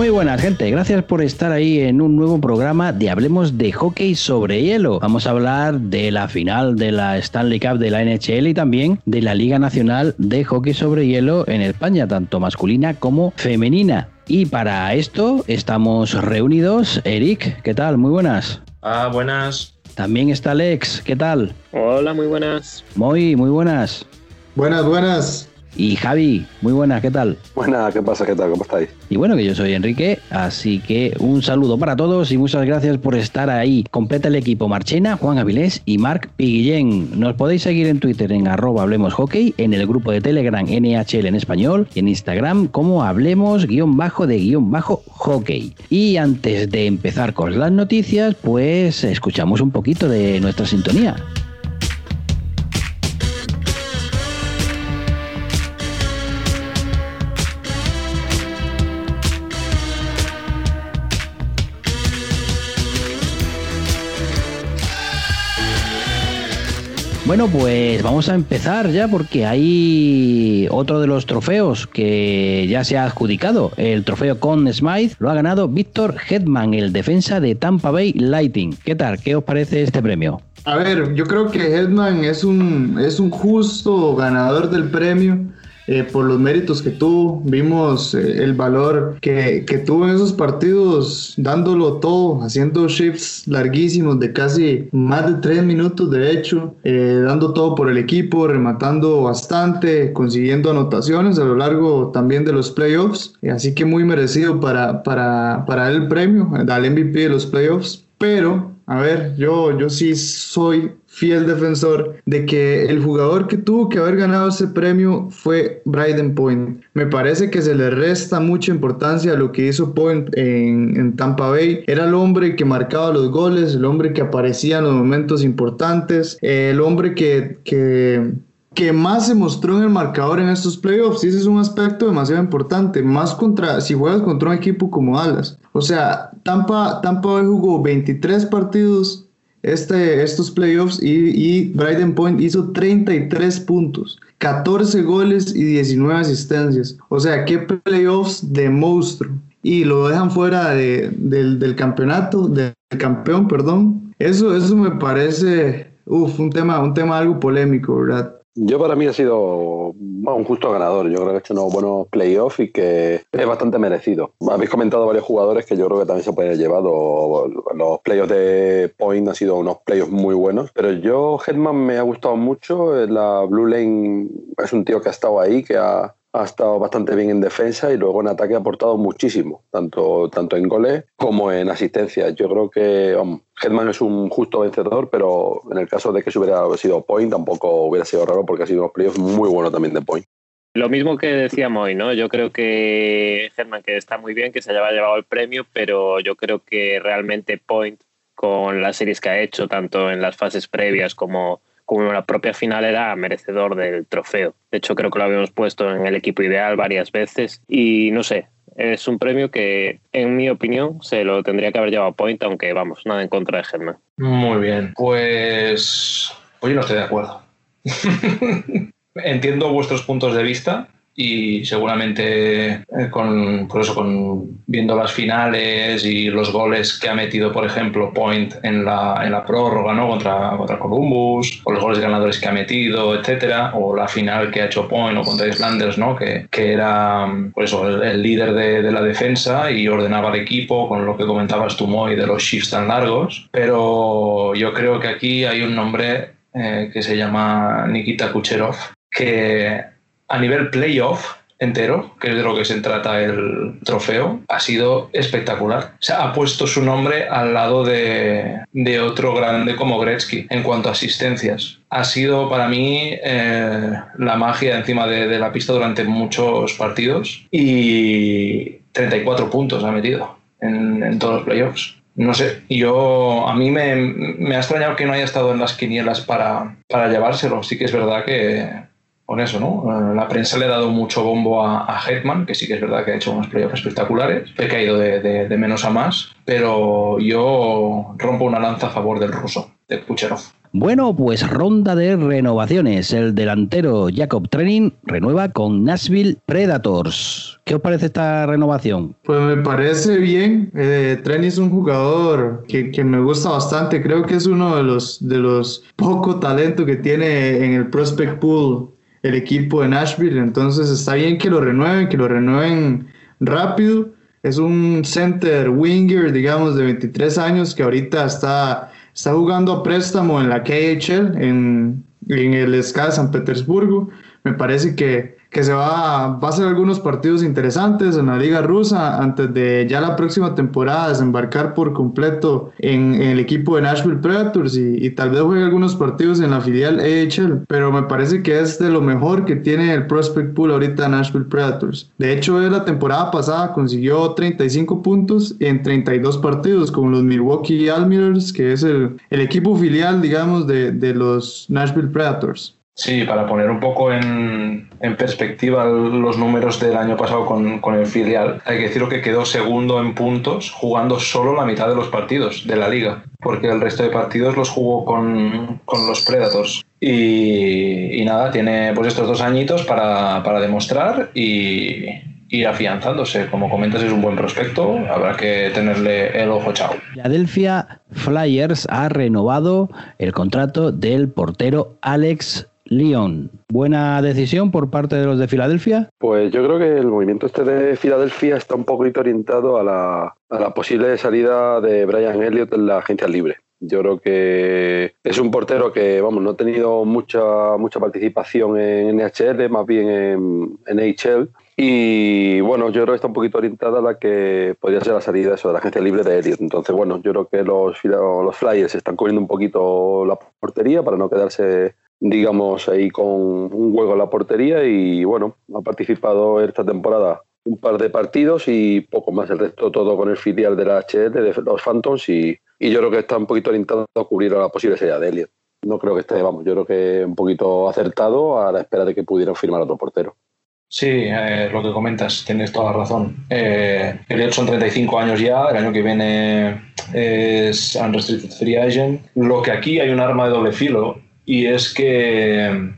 Muy buenas, gente. Gracias por estar ahí en un nuevo programa de Hablemos de Hockey sobre Hielo. Vamos a hablar de la final de la Stanley Cup de la NHL y también de la Liga Nacional de Hockey sobre Hielo en España, tanto masculina como femenina. Y para esto estamos reunidos. Eric, ¿qué tal? Muy buenas. Ah, buenas. También está Alex, ¿qué tal? Hola, muy buenas. Muy, muy buenas. Buenas, buenas. Y Javi, muy buenas, ¿qué tal? Buenas, ¿qué pasa? ¿Qué tal? ¿Cómo estáis? Y bueno, que yo soy Enrique, así que un saludo para todos y muchas gracias por estar ahí. Completa el equipo Marchena, Juan Avilés y Marc Piguillén. Nos podéis seguir en Twitter en arroba Hablemos Hockey, en el grupo de Telegram NHL en español y en Instagram como Hablemos guion bajo de guion bajo hockey. Y antes de empezar con las noticias, pues escuchamos un poquito de nuestra sintonía. Bueno, pues vamos a empezar ya porque hay otro de los trofeos que ya se ha adjudicado. El trofeo Con Smythe lo ha ganado Víctor Hetman, el defensa de Tampa Bay Lightning. ¿Qué tal? ¿Qué os parece este premio? A ver, yo creo que Hetman es un, es un justo ganador del premio eh, por los méritos que tuvo. Vimos eh, el valor que, que, tuvo en esos partidos, dándolo todo, haciendo shifts larguísimos de casi más de tres minutos, de hecho, eh, dando todo por el equipo, rematando bastante, consiguiendo anotaciones a lo largo también de los playoffs. así que muy merecido para, para, para el premio, al MVP de los playoffs. Pero, a ver, yo, yo sí soy fiel defensor de que el jugador que tuvo que haber ganado ese premio fue Bryden Point. Me parece que se le resta mucha importancia a lo que hizo Point en, Tampa Bay. Era el hombre que marcaba los goles, el hombre que aparecía en los momentos importantes, el hombre que, que que más se mostró en el marcador en estos playoffs. Y ese es un aspecto demasiado importante. Más contra, si juegas contra un equipo como Dallas. O sea, Tampa, Tampa Bay jugó 23 partidos este, estos playoffs y, y Bryden Point hizo 33 puntos, 14 goles y 19 asistencias. O sea, qué playoffs de monstruo. Y lo dejan fuera de, del, del, campeonato, del campeón, perdón. Eso, eso me parece uf, un, tema, un tema algo polémico, ¿verdad? Yo para mí ha sido un justo ganador. Yo creo que ha hecho unos buenos playoffs y que es bastante merecido. Habéis comentado varios jugadores que yo creo que también se pueden llevar. Los playoffs de Point han sido unos playoffs muy buenos. Pero yo, Hetman, me ha gustado mucho. La Blue Lane es un tío que ha estado ahí, que ha, ha estado bastante bien en defensa y luego en ataque ha aportado muchísimo, tanto, tanto en goles como en asistencia. Yo creo que um, es un justo vencedor, pero en el caso de que se hubiera sido Point tampoco hubiera sido raro porque ha sido unos playoffs muy buenos también de Point. Lo mismo que decíamos hoy, ¿no? Yo creo que Hedman que está muy bien, que se haya llevado el premio, pero yo creo que realmente Point, con las series que ha hecho, tanto en las fases previas como como la propia final era merecedor del trofeo. De hecho, creo que lo habíamos puesto en el equipo ideal varias veces y no sé, es un premio que, en mi opinión, se lo tendría que haber llevado a Point, aunque vamos, nada en contra de Germán. Muy bien, pues, pues yo no estoy de acuerdo. Entiendo vuestros puntos de vista, y seguramente eh, con, por eso, con viendo las finales y los goles que ha metido, por ejemplo, Point en la, en la prórroga ¿no? contra, contra Columbus, o los goles ganadores que ha metido, etcétera, o la final que ha hecho Point o contra Islanders, ¿no? que, que era por eso, el, líder de, de, la defensa y ordenaba el equipo con lo que comentabas tú, Moy, de los shifts tan largos. Pero yo creo que aquí hay un nombre eh, que se llama Nikita Kucherov, que a nivel playoff entero, que es de lo que se trata el trofeo, ha sido espectacular. O sea, ha puesto su nombre al lado de, otro grande como Gretzky en cuanto a asistencias. Ha sido para mí eh, la magia encima de, la pista durante muchos partidos y 34 puntos ha metido en, en todos los playoffs. No sé, yo a mí me, me, ha extrañado que no haya estado en las quinielas para, para llevárselo. Sí que es verdad que, con eso, ¿no? Eh, la prensa le ha dado mucho bombo a, a Hetman, que sí que es verdad que ha hecho unos playoffs espectaculares, he caído de, de, de, menos a más, pero yo rompo una lanza a favor del ruso, de Kucherov. Bueno, pues ronda de renovaciones. El delantero Jacob Training renueva con Nashville Predators. ¿Qué os parece esta renovación? Pues me parece bien. Eh, es un jugador que, que, me gusta bastante. Creo que es uno de los, de los poco talento que tiene en el prospect pool el equipo de Nashville. Entonces está bien que lo renueven, que lo renueven rápido. Es un center winger, digamos, de 23 años que ahorita está Está jugando a préstamo en la KHL, en, en el SK San Petersburgo. Me parece que que se va, va a hacer algunos partidos interesantes en la liga rusa antes de ya la próxima temporada desembarcar por completo en, el equipo de Nashville Predators y, tal vez juegue algunos partidos en la filial AHL, pero me parece que es de lo mejor que tiene el prospect pool ahorita Nashville Predators. De hecho, la temporada pasada consiguió 35 puntos en 32 partidos con los Milwaukee Almirers, que es el, el equipo filial, digamos, de, de los Nashville Predators. Sí, para poner un poco en, perspectiva los números del año pasado con, el filial, hay que decir que quedó segundo en puntos jugando solo la mitad de los partidos de la liga, porque el resto de partidos los jugó con, los Predators. Y, nada, tiene pues estos dos añitos para, demostrar y ir afianzándose. Como comentas, es un buen prospecto, habrá que tenerle el ojo chao. Philadelphia Flyers ha renovado el contrato del portero Alex Lyon. ¿Buena decisión por parte de los de Filadelfia? Pues yo creo que el movimiento este de Filadelfia está un poquito orientado a la, posible salida de Brian Elliott en la agencia libre. Yo creo que es un portero que, vamos, no ha tenido mucha, mucha participación en NHL, más bien en, en HL. Y bueno, yo creo que está un poquito orientada a la que podría ser la salida eso, de la agencia libre de Elliot. Entonces, bueno, yo creo que los Flyers están cubriendo un poquito la portería para no quedarse digamos, ahí con un hueco en la portería y bueno, ha participado esta temporada un par de partidos y poco más, el resto todo con el filial de la HL, de los Phantoms y, yo creo que está un poquito orientado a cubrir a la posible salida de Elliot. No creo que esté, vamos, yo creo que un poquito acertado a la espera de que pudieran firmar otro portero. Sí, eh, lo que comentas, tienes toda la razón. Eh, Elliot son 35 años ya, el año que viene es Unrestricted Free Agent. Lo que aquí hay un arma de doble filo y es que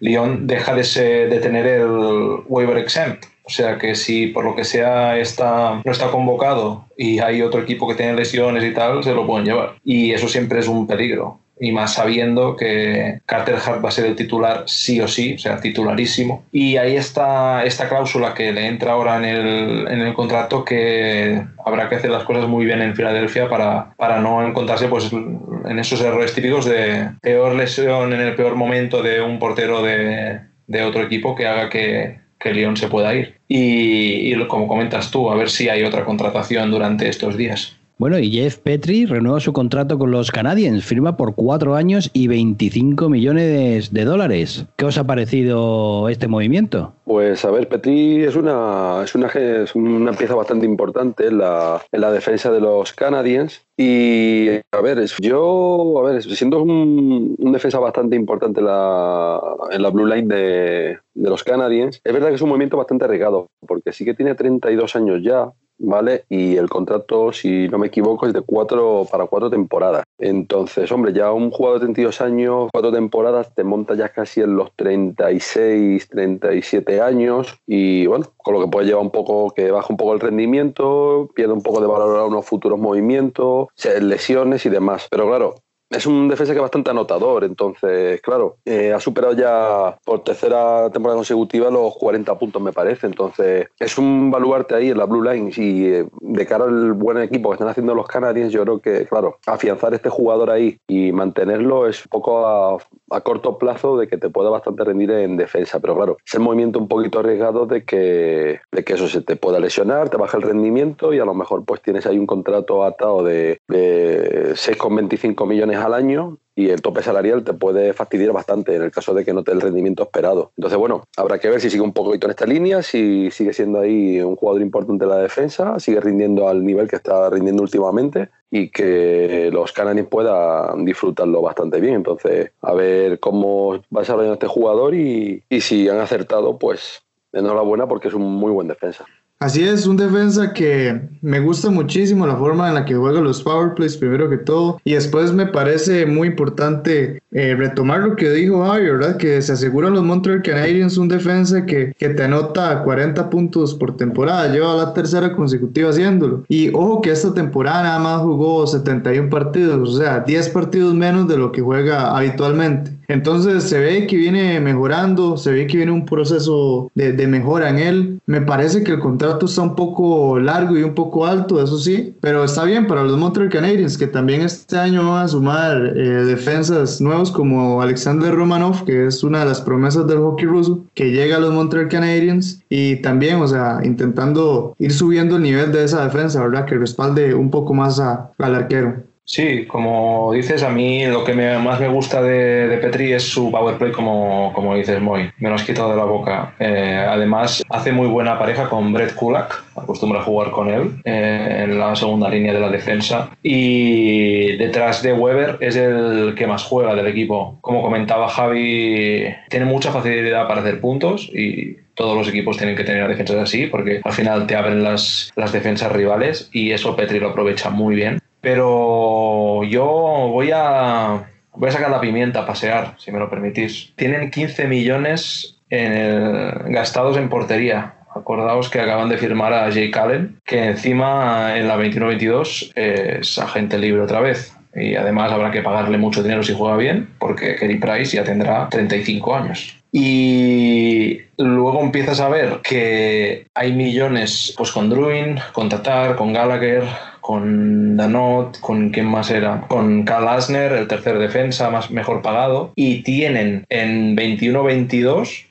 Lyon deja de, de tener el waiver exempt. O sea que si por lo que sea está, no está convocado y hay otro equipo que tiene lesiones y tal, se lo pueden llevar. Y eso siempre es un peligro y más sabiendo que Carter Hart va a ser el titular sí o sí, o sea, titularísimo. Y ahí está esta cláusula que le entra ahora en el, en el contrato que habrá que hacer las cosas muy bien en Filadelfia para, para no encontrarse pues, en esos errores típicos de peor lesión en el peor momento de un portero de, de otro equipo que haga que, que León se pueda ir. Y, y como comentas tú, a ver si hay otra contratación durante estos días. Bueno, y Jeff Petri renueva su contrato con los Canadiens, firma por cuatro años y 25 millones de dólares. ¿Qué os ha parecido este movimiento? Pues a ver, Petri es una, es una, es una pieza bastante importante en la, en la defensa de los Canadiens. Y a ver, yo, a ver, siendo un, un defensa bastante importante en la, en la blue line de, de los Canadiens, es verdad que es un movimiento bastante arriesgado, porque sí que tiene 32 años ya, ¿vale? Y el contrato, si no me equivoco, es de cuatro para cuatro temporadas. Entonces, hombre, ya un jugador de 32 años, cuatro temporadas, te monta ya casi en los 36, 37 años y bueno, con lo que puede llevar un poco, que baja un poco el rendimiento, pierde un poco de valor a unos futuros movimientos, lesiones y demás. Pero claro, es un defensa que es bastante anotador, entonces, claro, eh, ha superado ya por tercera temporada consecutiva los 40 puntos, me parece. Entonces, es un baluarte ahí en la Blue Line y eh, de cara al buen equipo que están haciendo los Canadiens, yo creo que, claro, afianzar este jugador ahí y mantenerlo es un poco a, corto plazo de que te pueda bastante rendir en defensa. Pero claro, es el movimiento un poquito arriesgado de que, de que eso se te pueda lesionar, te baja el rendimiento y a lo mejor pues tienes ahí un contrato atado de, de 6,25 millones al año y el tope salarial te puede fastidiar bastante en el caso de que no te dé el rendimiento esperado. Entonces, bueno, habrá que ver si sigue un poquito en esta línea, si sigue siendo ahí un jugador importante en la defensa, sigue rindiendo al nivel que está rindiendo últimamente y que los Canadiens puedan disfrutarlo bastante bien. Entonces, a ver cómo va desarrollando este jugador y, y si han acertado, pues enhorabuena porque es un muy buen defensa. Así es, un defensa que me gusta muchísimo la forma en la que juega los power plays, primero que todo, y después me parece muy importante eh, retomar lo que dijo Javi, ¿verdad? Que se aseguran los Montreal Canadiens un defensa que, que te anota 40 puntos por temporada, lleva la tercera consecutiva haciéndolo. Y ojo que esta temporada nada más jugó 71 partidos, o sea, 10 partidos menos de lo que juega habitualmente. Entonces se ve que viene mejorando, se ve que viene un proceso de, de, mejora en él. Me parece que el contrato está un poco largo y un poco alto, eso sí, pero está bien para los Montreal Canadiens, que también este año van a sumar eh, defensas nuevos como Alexander Romanov, que es una de las promesas del hockey ruso, que llega a los Montreal Canadiens y también, o sea, intentando ir subiendo el nivel de esa defensa, ¿verdad? Que respalde un poco más a, al arquero. Sí, como dices, a mí lo que más me gusta de, Petri es su power play, como, como dices, Moy. Me lo has quitado de la boca. Eh, además, hace muy buena pareja con Brett Kulak, acostumbra jugar con él eh, en la segunda línea de la defensa. Y detrás de Weber es el que más juega del equipo. Como comentaba Javi, tiene mucha facilidad para hacer puntos y todos los equipos tienen que tener defensas así porque al final te abren las, las defensas rivales y eso Petri lo aprovecha muy bien. Pero yo voy a, voy a sacar la pimienta a pasear, si me lo permitís. Tienen 15 millones en gastados en portería. Acordaos que acaban de firmar a Jay Callen, que encima en la 21-22 es agente libre otra vez. Y además habrá que pagarle mucho dinero si juega bien, porque Kerry Price ya tendrá 35 años. Y luego empiezas a ver que hay millones pues con Druin, con Tatar, con Gallagher, con Danot, con quién más era, con Karl Asner, el tercer defensa más mejor pagado, y tienen en 21-22,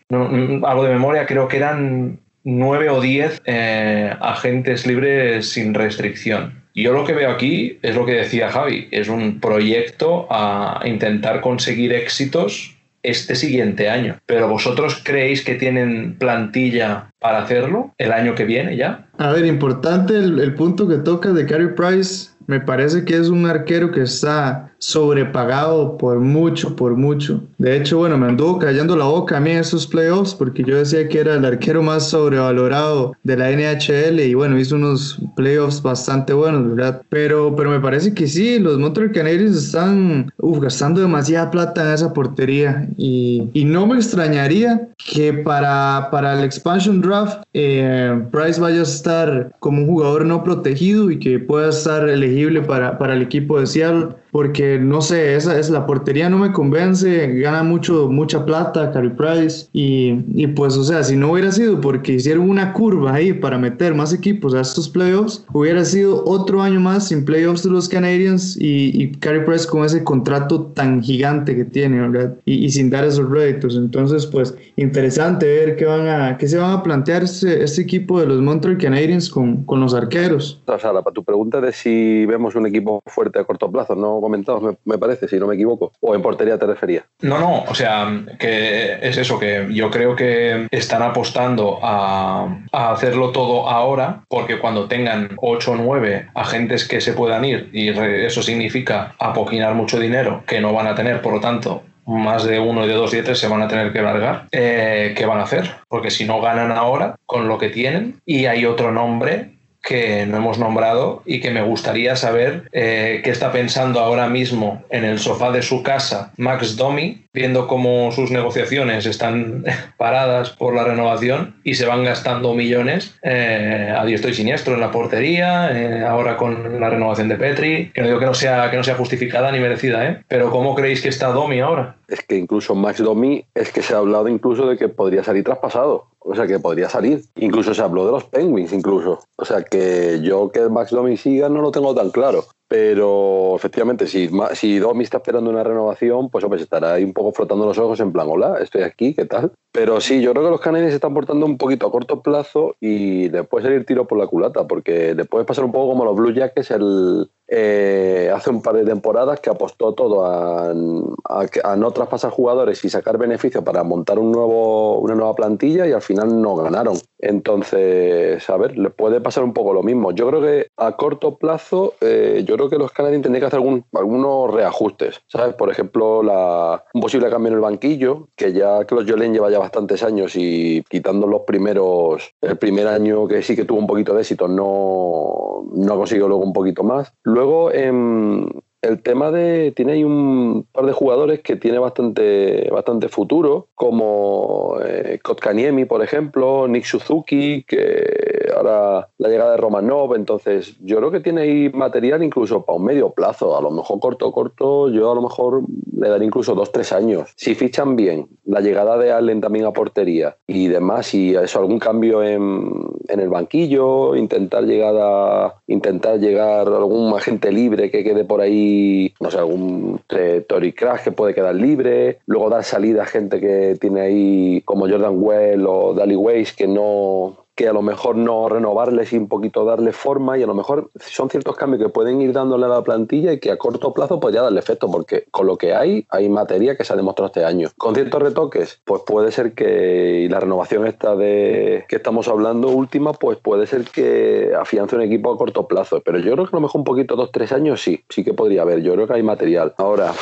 algo de memoria, creo que eran 9 o 10 eh, agentes libres sin restricción. Yo lo que veo aquí es lo que decía Javi, es un proyecto a intentar conseguir éxitos este siguiente año. Pero vosotros creéis que tienen plantilla para hacerlo el año que viene ya? A ver, importante el, punto que toca de Carey Price. Me parece que es un arquero que está sobrepagado por mucho, por mucho. De hecho, bueno, me anduvo callando la boca a mí en esos playoffs porque yo decía que era el arquero más sobrevalorado de la NHL y bueno, hizo unos playoffs bastante buenos, ¿verdad? Pero, pero me parece que sí, los Montreal Canadiens están gastando demasiada plata en esa portería y, y, no me extrañaría que para, para el expansion draft eh, Price vaya a estar como un jugador no protegido y que pueda estar elegible para, para el equipo de Seattle porque no sé, esa es la portería no me convence, gana mucho, mucha plata Carey Price y, y, pues o sea, si no hubiera sido porque hicieron una curva ahí para meter más equipos a estos playoffs, hubiera sido otro año más sin playoffs de los Canadiens y, y Carey Price con ese contrato tan gigante que tiene, ¿verdad? Y, y, sin dar esos réditos, entonces pues interesante ver qué van a, qué se van a plantear este, este equipo de los Montreal Canadiens con, con los arqueros. O sea, para tu pregunta de si vemos un equipo fuerte a corto plazo, no comentados, me, parece, si no me equivoco. ¿O en portería te refería? No, no, o sea, que es eso, que yo creo que están apostando a, hacerlo todo ahora, porque cuando tengan 8 o 9 agentes que se puedan ir, y eso significa apoquinar mucho dinero que no van a tener, por lo tanto, más de uno, de dos de tres se van a tener que largar. Eh, ¿Qué van a hacer? Porque si no ganan ahora con lo que tienen y hay otro nombre que no hemos nombrado y que me gustaría saber eh, qué está pensando ahora mismo en el sofá de su casa Max Domi, viendo cómo sus negociaciones están paradas por la renovación y se van gastando millones eh, a diestro y siniestro en la portería, eh, ahora con la renovación de Petri, que no digo que no sea, que no sea justificada ni merecida, ¿eh? pero ¿cómo creéis que está Domi ahora? Es que incluso Max Domi es que se ha hablado incluso de que podría salir traspasado. O sea, que podría salir. Incluso se habló de los Penguins, incluso. O sea, que yo que Max Domi siga no lo tengo tan claro. Pero efectivamente, si, si Domi está esperando una renovación, pues hombre, estará ahí un frotando los ojos en plan, hola, estoy aquí, ¿qué tal? Pero sí, yo creo que los canadienses se están portando un poquito a corto plazo y le puede salir tiro por la culata, porque le puede pasar un poco como los Blue Jackets el, eh, hace un par de temporadas que apostó todo a, no traspasar jugadores y sacar beneficios para montar una nueva plantilla y al final no ganaron. Entonces, a ver, le puede pasar un poco lo mismo. Yo creo que a corto plazo, eh, yo creo que los Canadiens tendrían que hacer algún, algunos reajustes. ¿Sabes? Por ejemplo, la, un posible cambio en el banquillo, que ya los Jolene lleva ya bastantes años y quitando los primeros, el primer año que sí que tuvo un poquito de éxito, no, no consiguió luego un poquito más. Luego, en el tema de. Tiene ahí un par de jugadores que tiene bastante, bastante futuro, como eh, Kotkaniemi, por ejemplo, Nick Suzuki, que ahora la llegada de Romanov. Entonces, yo creo que tiene ahí material incluso para un medio plazo. A lo mejor corto, corto, yo a lo mejor le daría incluso dos, tres años. Si fichan bien, la llegada de Allen también a portería y demás, y eso, algún cambio en, en el banquillo, intentar llegar a intentar llegar algún agente libre que quede por ahí, no sé, algún Tory Crash que puede quedar libre, luego dar salida a gente que tiene ahí como Jordan Well o Dali Weiss que no que a lo mejor no renovarles y un poquito darle forma y a lo mejor son ciertos cambios que pueden ir dándole a la plantilla y que a corto plazo podría darle efecto porque con lo que hay hay materia que se ha demostrado este año. Con ciertos retoques pues puede ser que la renovación esta de que estamos hablando última pues puede ser que afiance un equipo a corto plazo pero yo creo que a lo mejor un poquito dos tres años sí, sí que podría haber, yo creo que hay material. Ahora...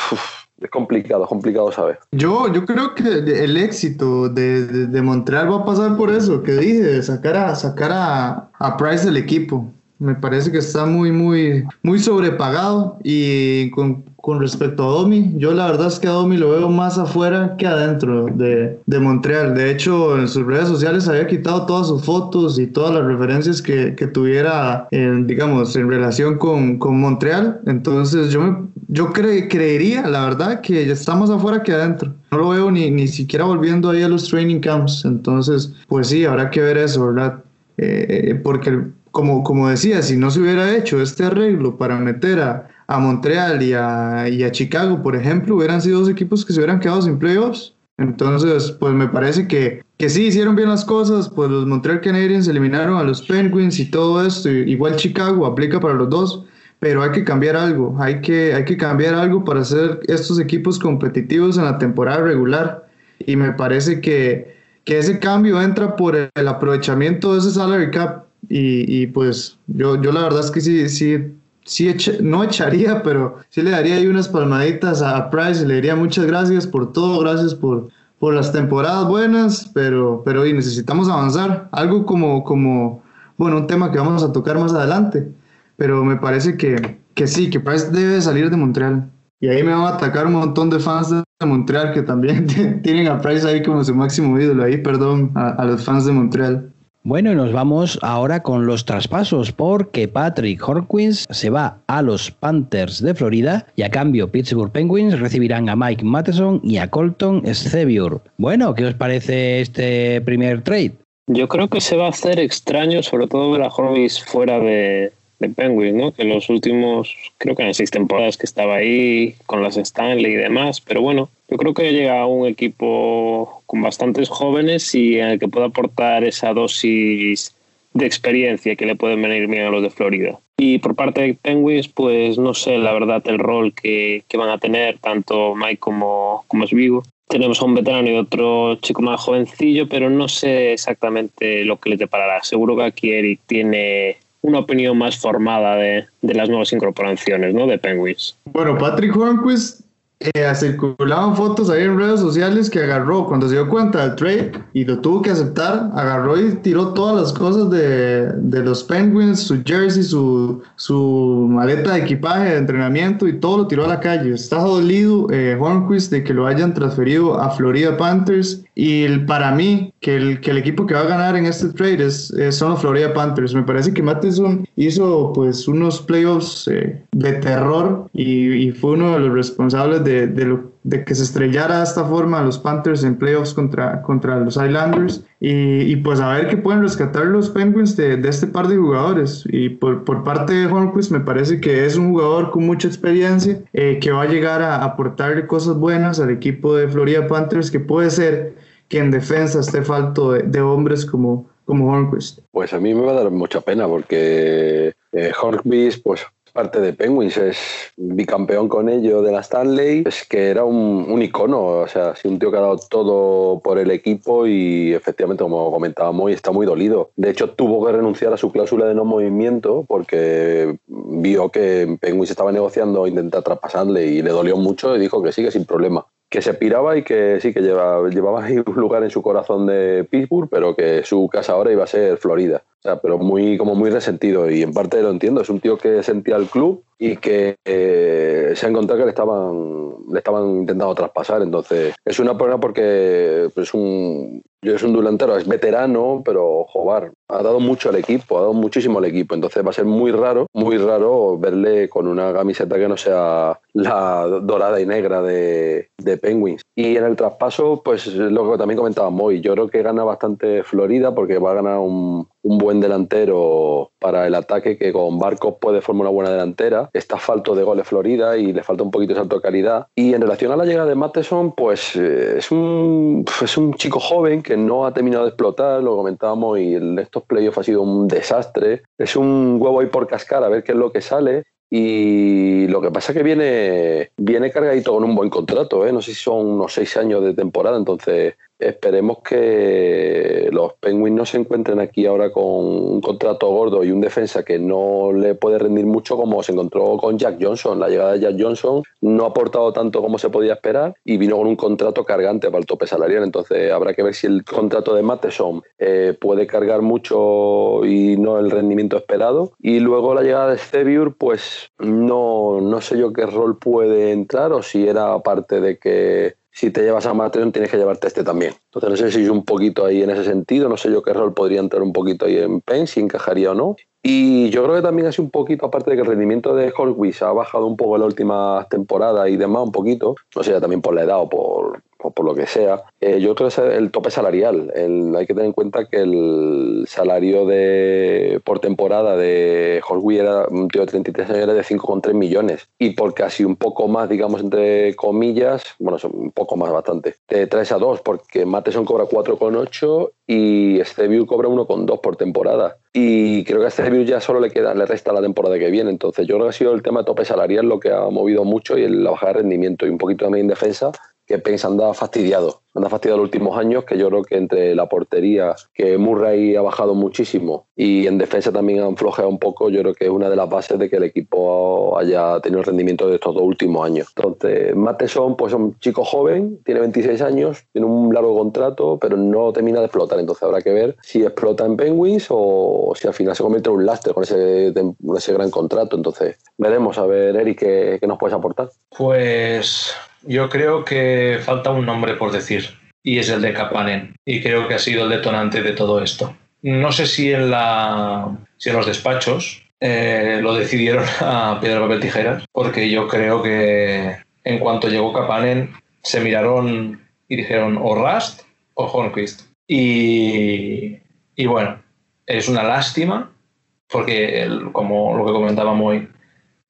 es complicado, complicado saber. Yo, yo creo que el éxito de, de, Montreal va a pasar por eso que dije, sacar a, sacar a, a Price del equipo. Me parece que está muy, muy, muy sobrepagado y con, con respecto a Domi, yo la verdad es que a Domi lo veo más afuera que adentro de, de, Montreal. De hecho, en sus redes sociales había quitado todas sus fotos y todas las referencias que, que tuviera, en, digamos, en relación con, con Montreal. Entonces, yo, me, yo cre creería, la verdad, que está más afuera que adentro. No lo veo ni, ni siquiera volviendo ahí a los training camps. Entonces, pues sí, habrá que ver eso, ¿verdad? Eh, porque, como, como decía, si no se hubiera hecho este arreglo para meter a a Montreal y a, y a Chicago, por ejemplo, hubieran sido dos equipos que se hubieran quedado sin playoffs. Entonces, pues me parece que, que sí hicieron bien las cosas, pues los Montreal Canadiens eliminaron a los Penguins y todo esto, igual Chicago aplica para los dos, pero hay que cambiar algo, hay que, hay que cambiar algo para hacer estos equipos competitivos en la temporada regular y me parece que, que ese cambio entra por el aprovechamiento de ese salary cap y, y pues yo, yo la verdad es que sí, sí sí, no echaría, pero sí le daría ahí unas palmaditas a Price, le diría muchas gracias por todo, gracias por, por las temporadas buenas, pero, pero y necesitamos avanzar. Algo como, como, bueno, un tema que vamos a tocar más adelante, pero me parece que, que sí, que Price debe salir de Montreal. Y ahí me van a atacar un montón de fans de Montreal que también tienen a Price ahí como su máximo ídolo. Ahí, perdón, a los fans de Montreal. Bueno, y nos vamos ahora con los traspasos, porque Patrick Horquins se va a los Panthers de Florida y a cambio Pittsburgh Penguins recibirán a Mike Matheson y a Colton Scevior. Bueno, ¿qué os parece este primer trade? Yo creo que se va a hacer extraño, sobre todo ver a Horquins fuera de, de Penguins, ¿no? Que los últimos, creo que en seis temporadas que estaba ahí, con las Stanley y demás, pero bueno, yo creo que llega un equipo con bastantes jóvenes y en el que puede aportar esa dosis de experiencia que le pueden venir bien a los de Florida. Y por parte de Penguins, pues no sé la verdad el rol que, que van a tener tanto Mike como, como Vigo. Tenemos a un veterano y otro chico más jovencillo, pero no sé exactamente lo que les deparará. Seguro que aquí Eric tiene una opinión más formada de, de las nuevas incorporaciones ¿no? de Penguins. Bueno, Patrick Hornquist eh, circulaban fotos ahí en redes sociales que agarró cuando se dio cuenta del trade y lo tuvo que aceptar, agarró y tiró todas las cosas de, de los Penguins, su jersey, su, su maleta de equipaje de entrenamiento y todo lo tiró a la calle. Está dolido eh, Hornquist de que lo hayan transferido a Florida Panthers y el, para mí que el, que el equipo que va a ganar en este trade es, son los Florida Panthers. Me parece que Matheson hizo pues unos playoffs eh, de terror y, y fue uno de los responsables de de, que se estrellara de esta forma los Panthers en playoffs contra, contra los Islanders y, pues a ver qué pueden rescatar los Penguins de, este par de jugadores y por, por parte de Hornquist me parece que es un jugador con mucha experiencia eh, que va a llegar a aportarle cosas buenas al equipo de Florida Panthers que puede ser que en defensa esté falto de, hombres como, como Hornquist. Pues a mí me va a dar mucha pena porque eh, Hornquist pues parte de Penguins, es bicampeón con ello de la Stanley, es que era un, un icono, o sea, sí, un tío que ha dado todo por el equipo y efectivamente, como comentábamos, está muy dolido. De hecho, tuvo que renunciar a su cláusula de no movimiento porque vio que Penguins estaba negociando intentar traspasarle y le dolió mucho y dijo que sigue sin problema que se piraba y que sí, que llevaba, llevaba ahí un lugar en su corazón de Pittsburgh, pero que su casa ahora iba a ser Florida. O sea, pero muy, como muy resentido y en parte lo entiendo. Es un tío que sentía el club y que eh, se ha encontrado que le estaban, le estaban intentando traspasar. Entonces, es una pena porque es un, es un delantero, es veterano, pero joder, ha dado mucho al equipo, ha dado muchísimo al equipo. Entonces va a ser muy raro, muy raro verle con una camiseta que no sea la dorada y negra de, de Penguins. Y en el traspaso, pues lo que también comentaba Moy, yo creo que gana bastante Florida porque va a ganar un, un buen delantero para el ataque que con Barcos puede formar una buena delantera. Está falto de goles Florida y le falta un poquito de salto de calidad. Y en relación a la llegada de Matheson, pues eh, es un, es un chico joven que no ha terminado de explotar, lo comentábamos, y en estos playoffs ha sido un desastre. Es un huevo ahí por cascar a ver qué es lo que sale. Y lo que pasa es que viene, viene cargadito con un buen contrato, ¿eh? no sé si son unos seis años de temporada, entonces esperemos que los Penguins no se encuentren aquí ahora con un contrato gordo y un defensa que no le puede rendir mucho como se encontró con Jack Johnson. La llegada de Jack Johnson no ha aportado tanto como se podía esperar y vino con un contrato cargante para el tope salarial. Entonces habrá que ver si el contrato de Matheson eh, puede cargar mucho y no el rendimiento esperado. Y luego la llegada de Steviur, pues no, no sé yo qué rol puede entrar o si era parte de que si te llevas a Matreon tienes que llevarte este también. Entonces no sé si es un poquito ahí en ese sentido, no sé yo qué rol podría entrar un poquito ahí en Pen, si encajaría o no. Y yo creo que también ha sido un poquito, aparte de que el rendimiento de Holwis ha bajado un poco en la última temporada y demás, un poquito, no sé, también por la edad o por, o por lo que sea, eh, yo creo que es el tope salarial. hay que tener en cuenta que el salario de por temporada de Holway era un tío de 33 años era de 5,3 millones y por casi un poco más, digamos, entre comillas, bueno, son un poco más bastante, te traes a dos porque Mateson cobra 4,8 y Steviu cobra 1,2 por temporada. Y creo que a Steviu ya solo le queda, le resta la temporada que viene. Entonces yo creo que ha sido el tema de tope salarial lo que ha movido mucho y la bajada de rendimiento y un poquito también en defensa que Pence anda fastidiado. Anda fastidiado los últimos años, que yo creo que entre la portería, que Murray ha bajado muchísimo, y en defensa también han flojeado un poco, yo creo que es una de las bases de que el equipo haya tenido el rendimiento de estos dos últimos años. Entonces, Mateson, pues es un chico joven, tiene 26 años, tiene un largo contrato, pero no termina de explotar. Entonces habrá que ver si explota en Penguins o si al final se convierte en un lastre con ese, ese gran contrato. Entonces, veremos a ver, Eric, qué, qué nos puedes aportar. Pues yo creo que falta un nombre por decir, y es el de Kapanen, y creo que ha sido el detonante de todo esto. No sé si en, la, si en los despachos eh, lo decidieron a piedra, papel, tijeras, porque yo creo que en cuanto llegó Kapanen se miraron y dijeron o Rust o Hornquist. Y, y bueno, es una lástima, porque como lo que comentaba muy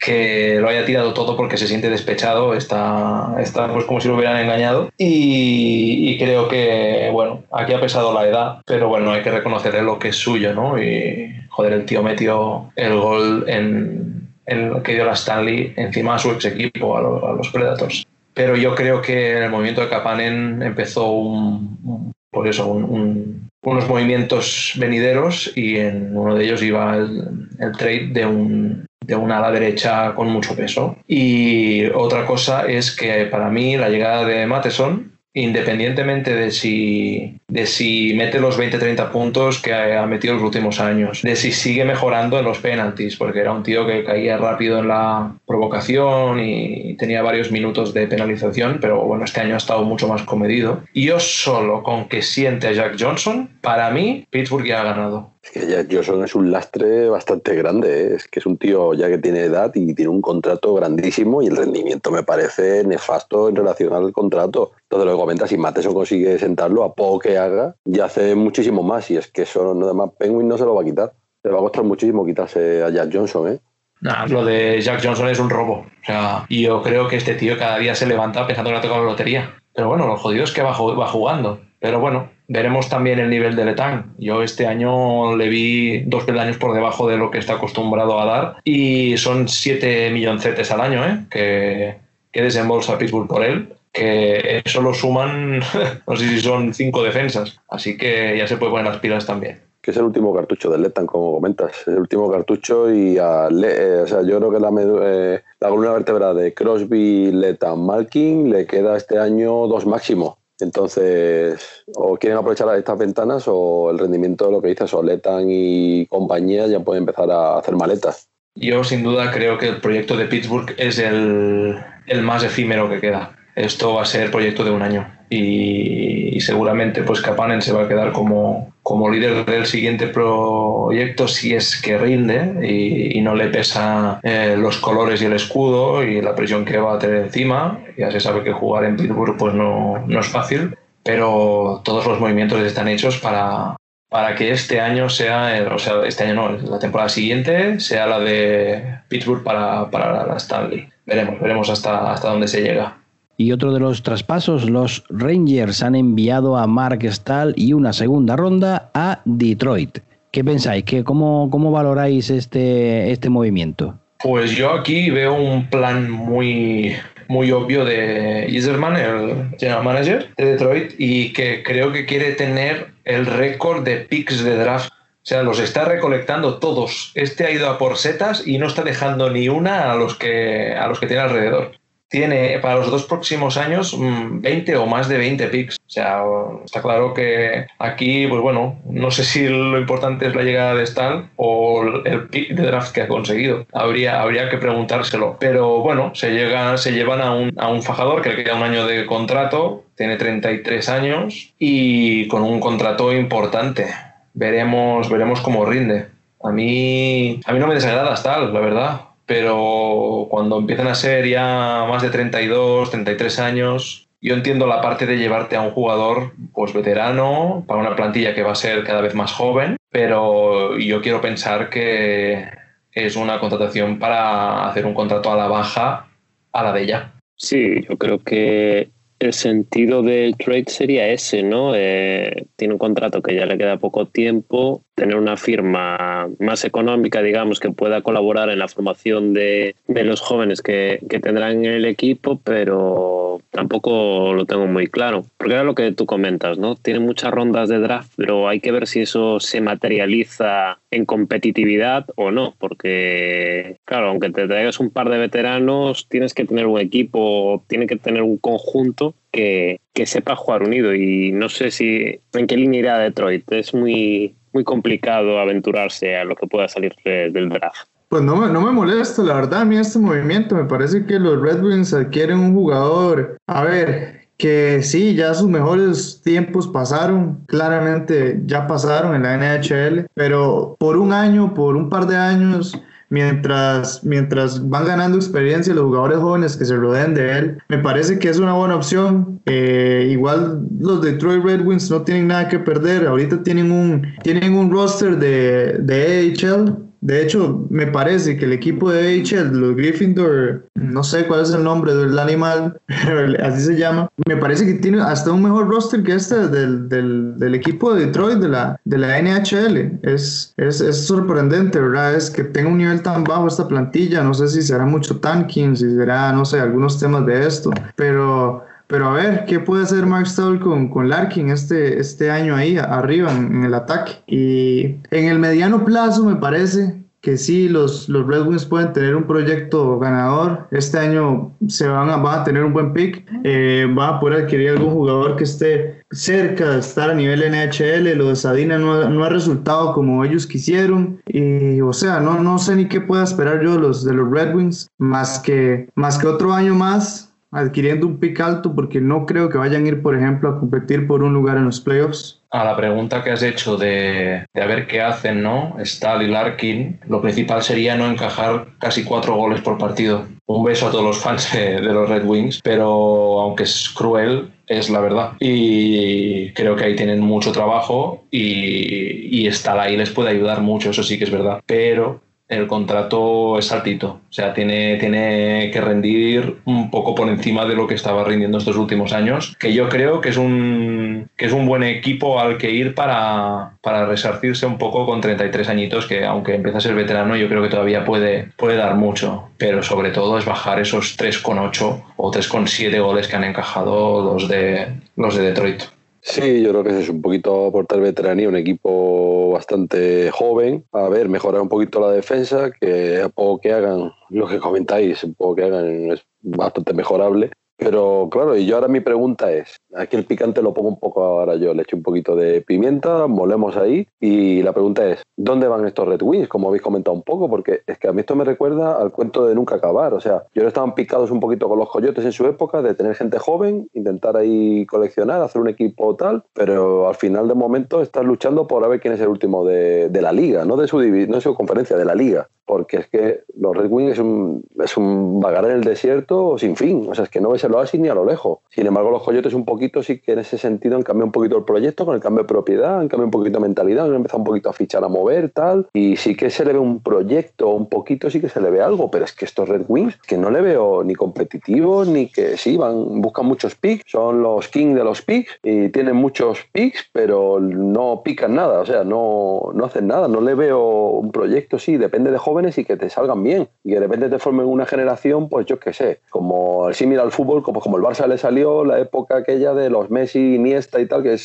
que lo haya tirado todo porque se siente despechado, está, está pues como si lo hubieran engañado. Y, creo que, bueno, aquí ha pesado la edad, pero bueno, hay que reconocerle lo que es suyo, ¿no? Y joder, el tío metió el gol en, en que dio la Stanley encima a su ex equipo, a, los Predators. Pero yo creo que en el movimiento de Kapanen empezó un, por eso, unos movimientos venideros y en uno de ellos iba el, el trade de un, de una ala derecha con mucho peso. Y otra cosa es que para mí la llegada de Mateson independientemente de si, de si mete los 20-30 puntos que ha metido los últimos años, de si sigue mejorando en los penaltis, porque era un tío que caía rápido en la provocación y tenía varios minutos de penalización, pero bueno, este año ha estado mucho más comedido. Y yo solo con que siente a Jack Johnson, para mí, Pittsburgh ya ha ganado. Es que Jack Johnson es un lastre bastante grande, ¿eh? es que es un tío ya que tiene edad y tiene un contrato grandísimo y el rendimiento me parece nefasto en relación al contrato. Todo lo que comentas, si Mateson consigue sentarlo, a poco que haga, ya hace muchísimo más y es que eso nada más Penguin no se lo va a quitar. Le va a costar muchísimo quitarse a Jack Johnson, ¿eh? Nah, lo de Jack Johnson es un robo. O sea, yo creo que este tío cada día se levanta pensando que le ha tocado la lotería. Pero bueno, lo jodido es que va, va jugando. Pero bueno, veremos también el nivel de Letán. Yo este año le vi dos peldaños por debajo de lo que está acostumbrado a dar y son 7 milloncetes al año ¿eh? que, que desembolsa Pittsburgh por él que eso lo suman, no sé si son cinco defensas, así que ya se puede poner las pilas también. Que es el último cartucho del Letan, como comentas, el último cartucho y a eh, o sea, yo creo que la, eh, la columna vertebral de Crosby, Letan, Malkin le queda este año dos máximo. Entonces, o quieren aprovechar estas ventanas o el rendimiento de lo que dices, o Letan y compañía ya pueden empezar a hacer maletas. Yo sin duda creo que el proyecto de Pittsburgh es el, el más efímero que queda esto va a ser proyecto de un año y, seguramente pues Kapanen se va a quedar como, como líder del siguiente proyecto si es que rinde y, no le pesa eh, los colores y el escudo y la presión que va a tener encima. Ya se sabe que jugar en Pittsburgh pues no, no es fácil, pero todos los movimientos están hechos para, para que este año sea, o sea, este año no, la temporada siguiente sea la de Pittsburgh para, para la Stanley. Veremos, veremos hasta, hasta dónde se llega. Y otro de los traspasos, los Rangers han enviado a Mark Stahl y una segunda ronda a Detroit. ¿Qué pensáis? ¿Qué, cómo, ¿Cómo valoráis este, este movimiento? Pues yo aquí veo un plan muy, muy obvio de Iserman, el general manager de Detroit, y que creo que quiere tener el récord de picks de draft. O sea, los está recolectando todos. Este ha ido a por setas y no está dejando ni una a los que, a los que tiene alrededor tiene para los dos próximos años 20 mm, o más de 20 picks. O sea, está claro que aquí, pues bueno, no sé si lo importante es la llegada de Stahl o el pick de draft que ha conseguido. Habría, habría que preguntárselo. Pero bueno, se, llega, se llevan a un, a un fajador que le queda un año de contrato, tiene 33 años y con un contrato importante. Veremos, veremos cómo rinde. A mí, a mí no me desagrada Stahl, la verdad pero cuando empiezan a ser ya más de 32, 33 años, yo entiendo la parte de llevarte a un jugador pues veterano para una plantilla que va a ser cada vez más joven, pero yo quiero pensar que es una contratación para hacer un contrato a la baja a la de ella. Sí, yo creo que el sentido del trade sería ese, ¿no? Eh, tiene un contrato que ya le queda poco tiempo, tener una firma más económica, digamos, que pueda colaborar en la formación de, de los jóvenes que, que, tendrán en el equipo, pero tampoco lo tengo muy claro. Porque era lo que tú comentas, ¿no? Tiene muchas rondas de draft, pero hay que ver si eso se materializa en competitividad o no, porque, claro, aunque te traigas un par de veteranos, tienes que tener un equipo, tiene que tener un conjunto que, que sepa jugar unido y no sé si en qué línea irá Detroit. Es muy, muy complicado aventurarse a lo que pueda salir del draft. Pues no, no me molesta, la verdad, a mí este movimiento me parece que los Red Wings adquieren un jugador, a ver, que sí, ya sus mejores tiempos pasaron, claramente ya pasaron en la NHL, pero por un año, por un par de años, mientras, mientras van ganando experiencia los jugadores jóvenes que se rodeen de él, me parece que es una buena opción. Eh, igual los Detroit Red Wings no tienen nada que perder, ahorita tienen un, tienen un roster de, de AHL de hecho, me parece que el equipo de AHL, los Gryffindor, no sé cuál es el nombre del animal, así se llama, me parece que tiene hasta un mejor roster que este del, del, del equipo de Detroit de la, de la NHL. Es, es, es, sorprendente, ¿verdad? Es que tenga un nivel tan bajo esta plantilla. No sé si será mucho tanking, si será, no sé, algunos temas de esto, pero pero a ver, ¿qué puede hacer Mark Stahl con, con Larkin este, este año ahí arriba en, el ataque? Y en el mediano plazo me parece que sí, los, los Red Wings pueden tener un proyecto ganador. Este año se van a, van a tener un buen pick. Eh, van a poder adquirir algún jugador que esté cerca de estar a nivel NHL. Lo de Sadina no, no ha resultado como ellos quisieron. Y, o sea, no, no sé ni qué pueda esperar yo de los, de los Red Wings, más que, más que otro año más adquiriendo un pick alto porque no creo que vayan a ir, por ejemplo, a competir por un lugar en los playoffs. A la pregunta que has hecho de, de a ver qué hacen, ¿no? Stahl y Larkin, lo principal sería no encajar casi cuatro goles por partido. Un beso a todos los fans de, los Red Wings, pero aunque es cruel, es la verdad. Y creo que ahí tienen mucho trabajo y, y ahí les puede ayudar mucho, eso sí que es verdad. Pero el contrato es altito. O sea, tiene, tiene que rendir un poco por encima de lo que estaba rindiendo estos últimos años, que yo creo que es un, que es un buen equipo al que ir para, para resarcirse un poco con 33 añitos, que aunque empieza a ser veterano, yo creo que todavía puede, puede dar mucho. Pero sobre todo es bajar esos 3,8 o 3,7 goles que han encajado los de, los de Detroit. Sí, yo creo que es un poquito aportar veteranía, un equipo bastante joven. A ver, mejorar un poquito la defensa, que a poco que hagan, lo que comentáis, un poco que hagan es bastante mejorable. Pero claro, y yo ahora mi pregunta es, aquí el picante lo pongo un poco ahora yo, le echo un poquito de pimienta, molemos ahí y la pregunta es, ¿dónde van estos Red Wings? Como habéis comentado un poco, porque es que a mí esto me recuerda al cuento de nunca acabar, o sea, yo estaban picados un poquito con los coyotes en su época de tener gente joven, intentar ahí coleccionar, hacer un equipo tal, pero al final de momento estás luchando por a ver quién es el último de, de la liga, no de su, no de su conferencia, de la liga porque es que los Red Wings es un, es un vagar en el desierto sin fin, o sea, es que no ves el oasis ni a lo lejos. Sin embargo, los Coyotes un poquito sí que en ese sentido han cambiado un poquito el proyecto con el cambio de propiedad, han cambiado un poquito de mentalidad, han empezado un poquito a fichar, a mover, tal, y sí que se le ve un proyecto, un poquito sí que se le ve algo, pero es que estos Red Wings, que no le veo ni competitivos, ni que sí, van, buscan muchos picks, son los king de los picks, y tienen muchos picks, pero no pican nada, o sea, no, no hacen nada, no le veo un proyecto, sí, depende de jóvenes y que te salgan bien y de repente te formen una generación, pues yo qué sé, como el símil al fútbol, como, como el Barça le salió la época aquella de los Messi, Iniesta y tal, que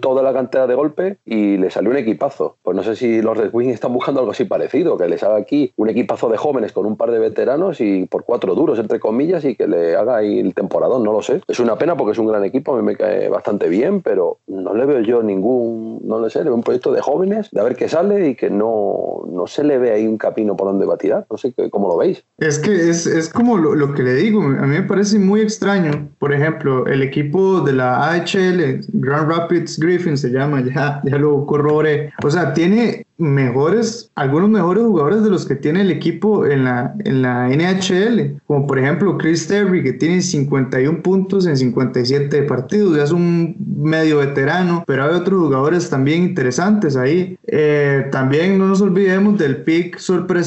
todo de la cantera de golpe y le salió un equipazo. Pues no sé si los Red Wings están buscando algo así parecido, que les haga aquí un equipazo de jóvenes con un par de veteranos y por cuatro duros, entre comillas, y que le haga ahí el temporadón, no lo sé. Es una pena porque es un gran equipo, a mí me cae bastante bien, pero no le veo yo ningún, no le sé, le veo un proyecto de jóvenes, de a ver qué sale y que no, no se le ve ahí un camino por donde va tirar. No sé cómo lo veis. Es que es, es como lo, lo, que le digo, a mí me parece muy extraño. Por ejemplo, el equipo de la AHL, Grand Rapids Griffin se llama, ya, ya lo corroboré. O sea, tiene mejores, algunos mejores jugadores de los que tiene el equipo en la, en la NHL, como por ejemplo Chris Terry, que tiene 51 puntos en 57 partidos, ya es un medio veterano, pero hay otros jugadores también interesantes ahí. Eh, también no nos olvidemos del pick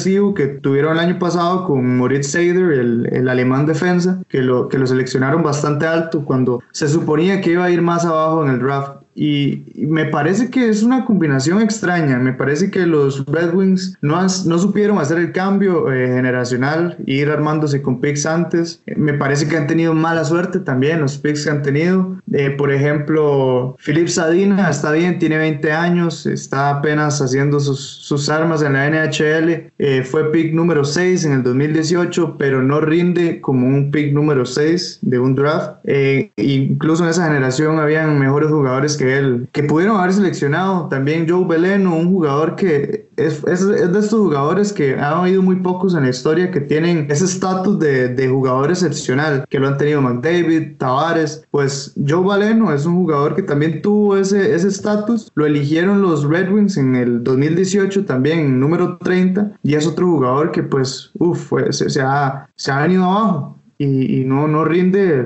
que tuvieron el año pasado con Moritz Seider, el, el alemán defensa, que lo, que lo seleccionaron bastante alto cuando se suponía que iba a ir más abajo en el draft. Y, me parece que es una combinación extraña. Me parece que los Red Wings no, no supieron hacer el cambio eh, generacional, ir armándose con picks antes. Me parece que han tenido mala suerte también los picks que han tenido. Eh, por ejemplo, Philip Sadina está bien, tiene 20 años, está apenas haciendo sus, sus armas en la NHL. Eh, fue pick número 6 en el 2018, pero no rinde como un pick número 6 de un draft. incluso en esa generación habían mejores jugadores que él, que pudieron haber seleccionado. También Joe Beleno, un jugador que es, es, de estos jugadores que han habido muy pocos en la historia que tienen ese estatus de, de, jugador excepcional, que lo han tenido McDavid, Tavares. Pues Joe Valeno es un jugador que también tuvo ese estatus. lo eligieron los Red Wings en el 2018 también, número 30, y es otro jugador que pues, uff, se, se, ha, se ha venido abajo y, no, no rinde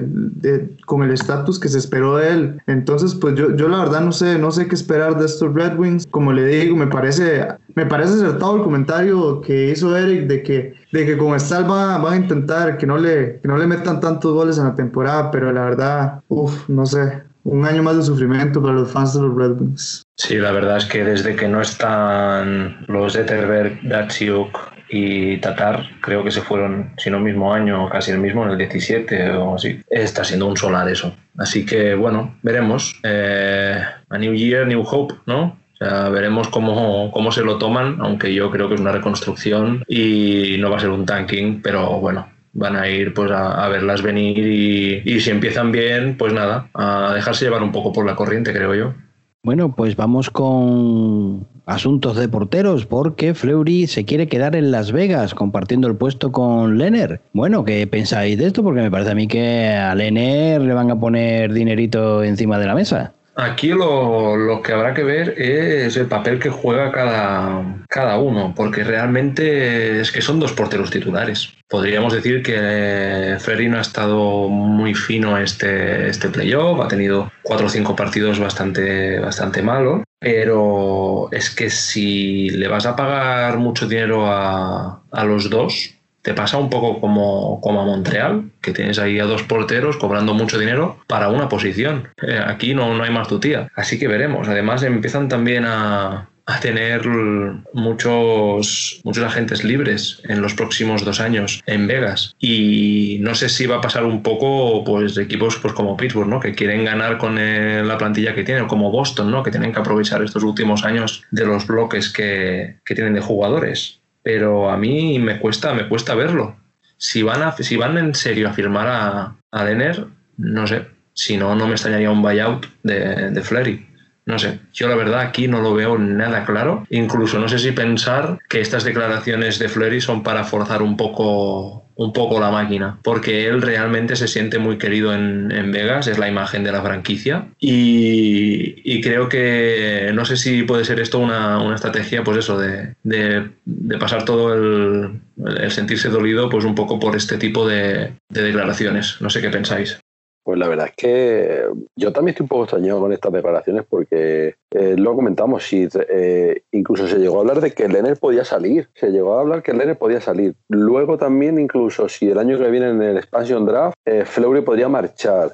con el estatus que se esperó de él. Entonces, pues yo, yo la verdad no sé, no sé qué esperar de estos Red Wings. Como le digo, me parece, me parece acertado el comentario que hizo Eric de que, de que con Stal va, va a intentar que no, le, que no le metan tantos goles en la temporada, pero la verdad, uff, no sé, un año más de sufrimiento para los fans de los Red Wings. Sí, la verdad es que desde que no están los Etterberg, Datsuk y Tatar creo que se fueron, si no mismo año, casi el mismo, en el 17 o así. Está siendo un solar eso. Así que bueno, veremos. Eh, a New Year, New Hope, ¿no? O sea, veremos cómo, cómo se lo toman, aunque yo creo que es una reconstrucción y no va a ser un tanking, pero bueno, van a ir pues a, verlas venir y, si empiezan bien, pues nada, a dejarse llevar un poco por la corriente, creo yo. Bueno, pues vamos con asuntos de porteros, porque Fleury se quiere quedar en Las Vegas compartiendo el puesto con Lenner. Bueno, ¿qué pensáis de esto? Porque me parece a mí que a Lenner le van a poner dinerito encima de la mesa. Aquí lo, que habrá que ver es el papel que juega cada, cada uno, porque realmente es que son dos porteros titulares. Podríamos decir que Ferry ha estado muy fino este, este playoff, ha tenido cuatro o cinco partidos bastante, bastante malos, pero es que si le vas a pagar mucho dinero a, a los dos, te pasa un poco como, como a Montreal, que tienes ahí a dos porteros cobrando mucho dinero para una posición. Eh, aquí no, no hay más tutía. Así que veremos. Además empiezan también a, a tener muchos, muchos agentes libres en los próximos dos años en Vegas. Y no sé si va a pasar un poco pues, de equipos pues, como Pittsburgh, ¿no? que quieren ganar con la plantilla que tienen, como Boston, ¿no? que tienen que aprovechar estos últimos años de los bloques que, que tienen de jugadores pero a mí me cuesta, me cuesta verlo. Si van, si van en serio a firmar a, a Denner, no sé. Si no, no me extrañaría un buyout de, de. No sé, yo la verdad aquí no lo veo nada claro. Incluso no sé si pensar que estas declaraciones de Fleury son para forzar un poco, un poco la máquina, porque él realmente se siente muy querido en, Vegas, es la imagen de la franquicia. Y, creo que no sé si puede ser esto una, estrategia, pues eso, de, pasar todo el, sentirse dolido, pues un poco por este tipo de declaraciones. No sé qué pensáis. Pues la verdad es que yo también estoy un poco extrañado con estas declaraciones porque eh, lo comentamos, eh, incluso se llegó a hablar de que Lenner podía salir, se llegó a hablar que Lenner podía salir. Luego también incluso si el año que viene en el expansion draft, eh, Fleury podría marchar.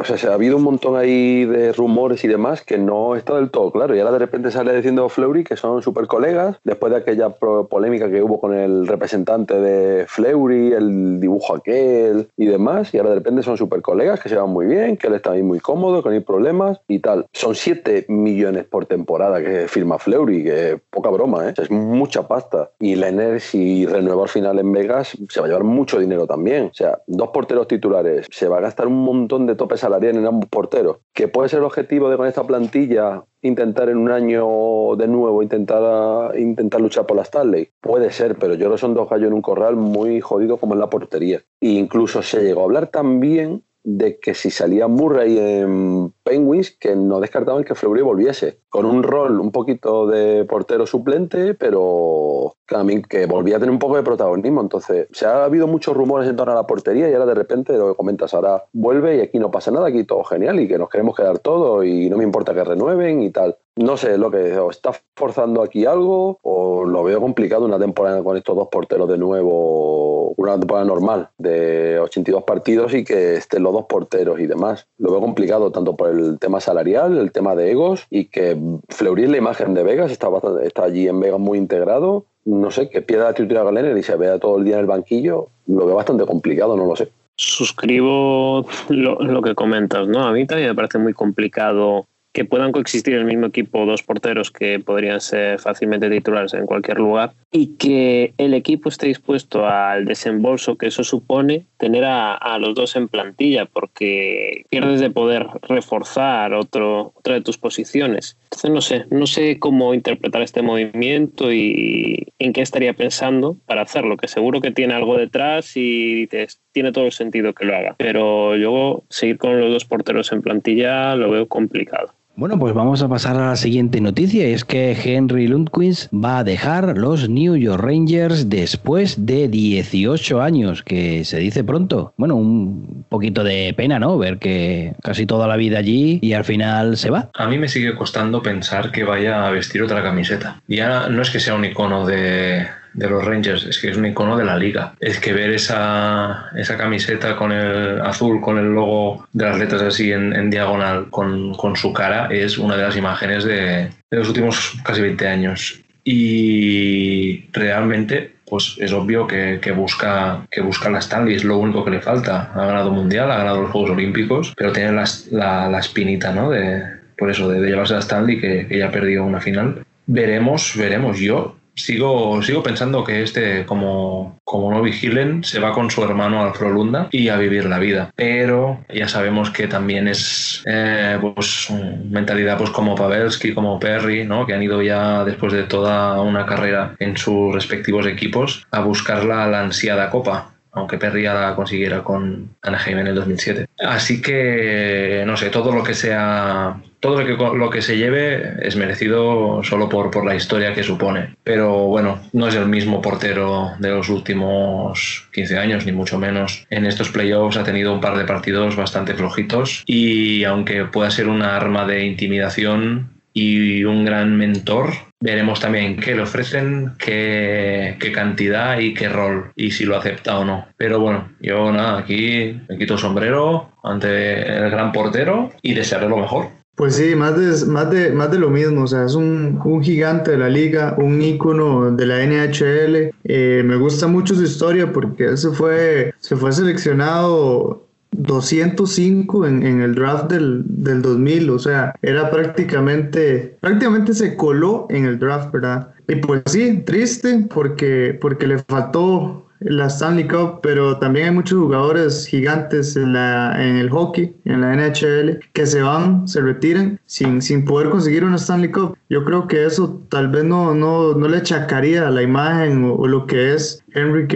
o sea, se ha habido un montón ahí de rumores y demás que no está del todo claro. Y ahora de repente sale diciendo Fleury que son super colegas, después de aquella polémica que hubo con el representante de Fleury, el dibujo aquel y demás, y ahora de repente son super colegas que se van muy bien, que él está ahí muy cómodo, que no hay problemas y tal. Son 7 millones por temporada que firma Fleury, que poca broma, ¿eh? es mucha pasta. Y Lenner, si renueva al final en Vegas, se va a llevar mucho dinero también. O sea, dos porteros titulares, se va a gastar un montón de tope salarial en ambos porteros. Que puede ser el objetivo de con esta plantilla intentar en un año de nuevo intentar, intentar luchar por la Stanley? Puede ser, pero yo creo que son dos gallos en un corral muy jodido como en la portería. E incluso se llegó a hablar también de que si salía Murray en Penguins, que no descartaban que Fleury volviese, con un rol un poquito de portero suplente, pero también que volvía a tener un poco de protagonismo. Entonces, se ha habido muchos rumores en torno a la portería y ahora de repente lo que comentas, ahora vuelve y aquí no pasa nada, aquí todo genial y que nos queremos quedar todos y no me importa que renueven y tal. No sé, lo que o está forzando aquí algo o lo veo complicado una temporada con estos dos porteros de nuevo, una temporada normal de 82 partidos y que estén los dos porteros y demás. Lo veo complicado tanto por el tema salarial, el tema de egos y que Fleury la imagen de Vegas, está, está allí en Vegas muy integrado. No sé, que pierda la titular Galena y se vea todo el día en el banquillo, lo veo bastante complicado, no lo sé. Suscribo lo, lo que comentas, ¿no? A mí también me parece muy complicado que puedan coexistir en el mismo equipo dos porteros que podrían ser fácilmente titulares en cualquier lugar y que el equipo esté dispuesto al desembolso que eso supone tener a, los dos en plantilla porque pierdes de poder reforzar otro, otra de tus posiciones. Entonces no sé, no sé cómo interpretar este movimiento y en qué estaría pensando para hacerlo, que seguro que tiene algo detrás y dices, tiene todo el sentido que lo haga. Pero yo seguir con los dos porteros en plantilla lo veo complicado. Bueno, pues vamos a pasar a la siguiente noticia. Es que Henry Lundqvist va a dejar los New York Rangers después de 18 años, que se dice pronto. Bueno, un poquito de pena, ¿no? Ver que casi toda la vida allí y al final se va. A mí me sigue costando pensar que vaya a vestir otra camiseta. Ya no es que sea un icono de, de los Rangers, es que es un icono de la liga. Es que ver esa, esa camiseta con el azul, con el logo de las letras así en, diagonal, con, con, su cara, es una de las imágenes de, de los últimos casi 20 años. Y realmente pues es obvio que, que, busca, que busca la Stanley, es lo único que le falta. Ha ganado Mundial, ha ganado los Juegos Olímpicos, pero tiene la, la, la espinita, ¿no? De, por eso, de, llevarse a Stanley, que, que ya perdido una final. Veremos, veremos. Yo Sigo, sigo pensando que este, como, como no vigilen, se va con su hermano al Frolunda y a vivir la vida. Pero ya sabemos que también es eh, pues, mentalidad pues, como Pavelski, como Perry, ¿no? que han ido ya después de toda una carrera en sus respectivos equipos a buscar la, la ansiada copa aunque Perry ya la consiguiera con Anaheim en el 2007. Así que, no sé, todo lo que sea todo lo que, lo que se lleve es merecido solo por, por la historia que supone. Pero bueno, no es el mismo portero de los últimos 15 años, ni mucho menos. En estos playoffs ha tenido un par de partidos bastante flojitos y aunque pueda ser una arma de intimidación y un gran mentor, veremos también qué le ofrecen, qué, qué, cantidad y qué rol, y si lo acepta o no. Pero bueno, yo nada, aquí me quito el sombrero ante el gran portero y desearle lo mejor. Pues sí, más de, más de, más de lo mismo, o sea, es un, un gigante de la liga, un ícono de la NHL. Eh, me gusta mucho su historia porque se fue, se fue seleccionado 205 en, en el draft del, del, 2000, o sea, era prácticamente, prácticamente se coló en el draft, ¿verdad? Y pues sí, triste porque, porque le faltó la Stanley Cup, pero también hay muchos jugadores gigantes en, la, en el hockey, en la NHL, que se van, se retiran sin, sin poder conseguir una Stanley Cup. Yo creo que eso tal vez no, no, no le achacaría la imagen o, lo que es Henrik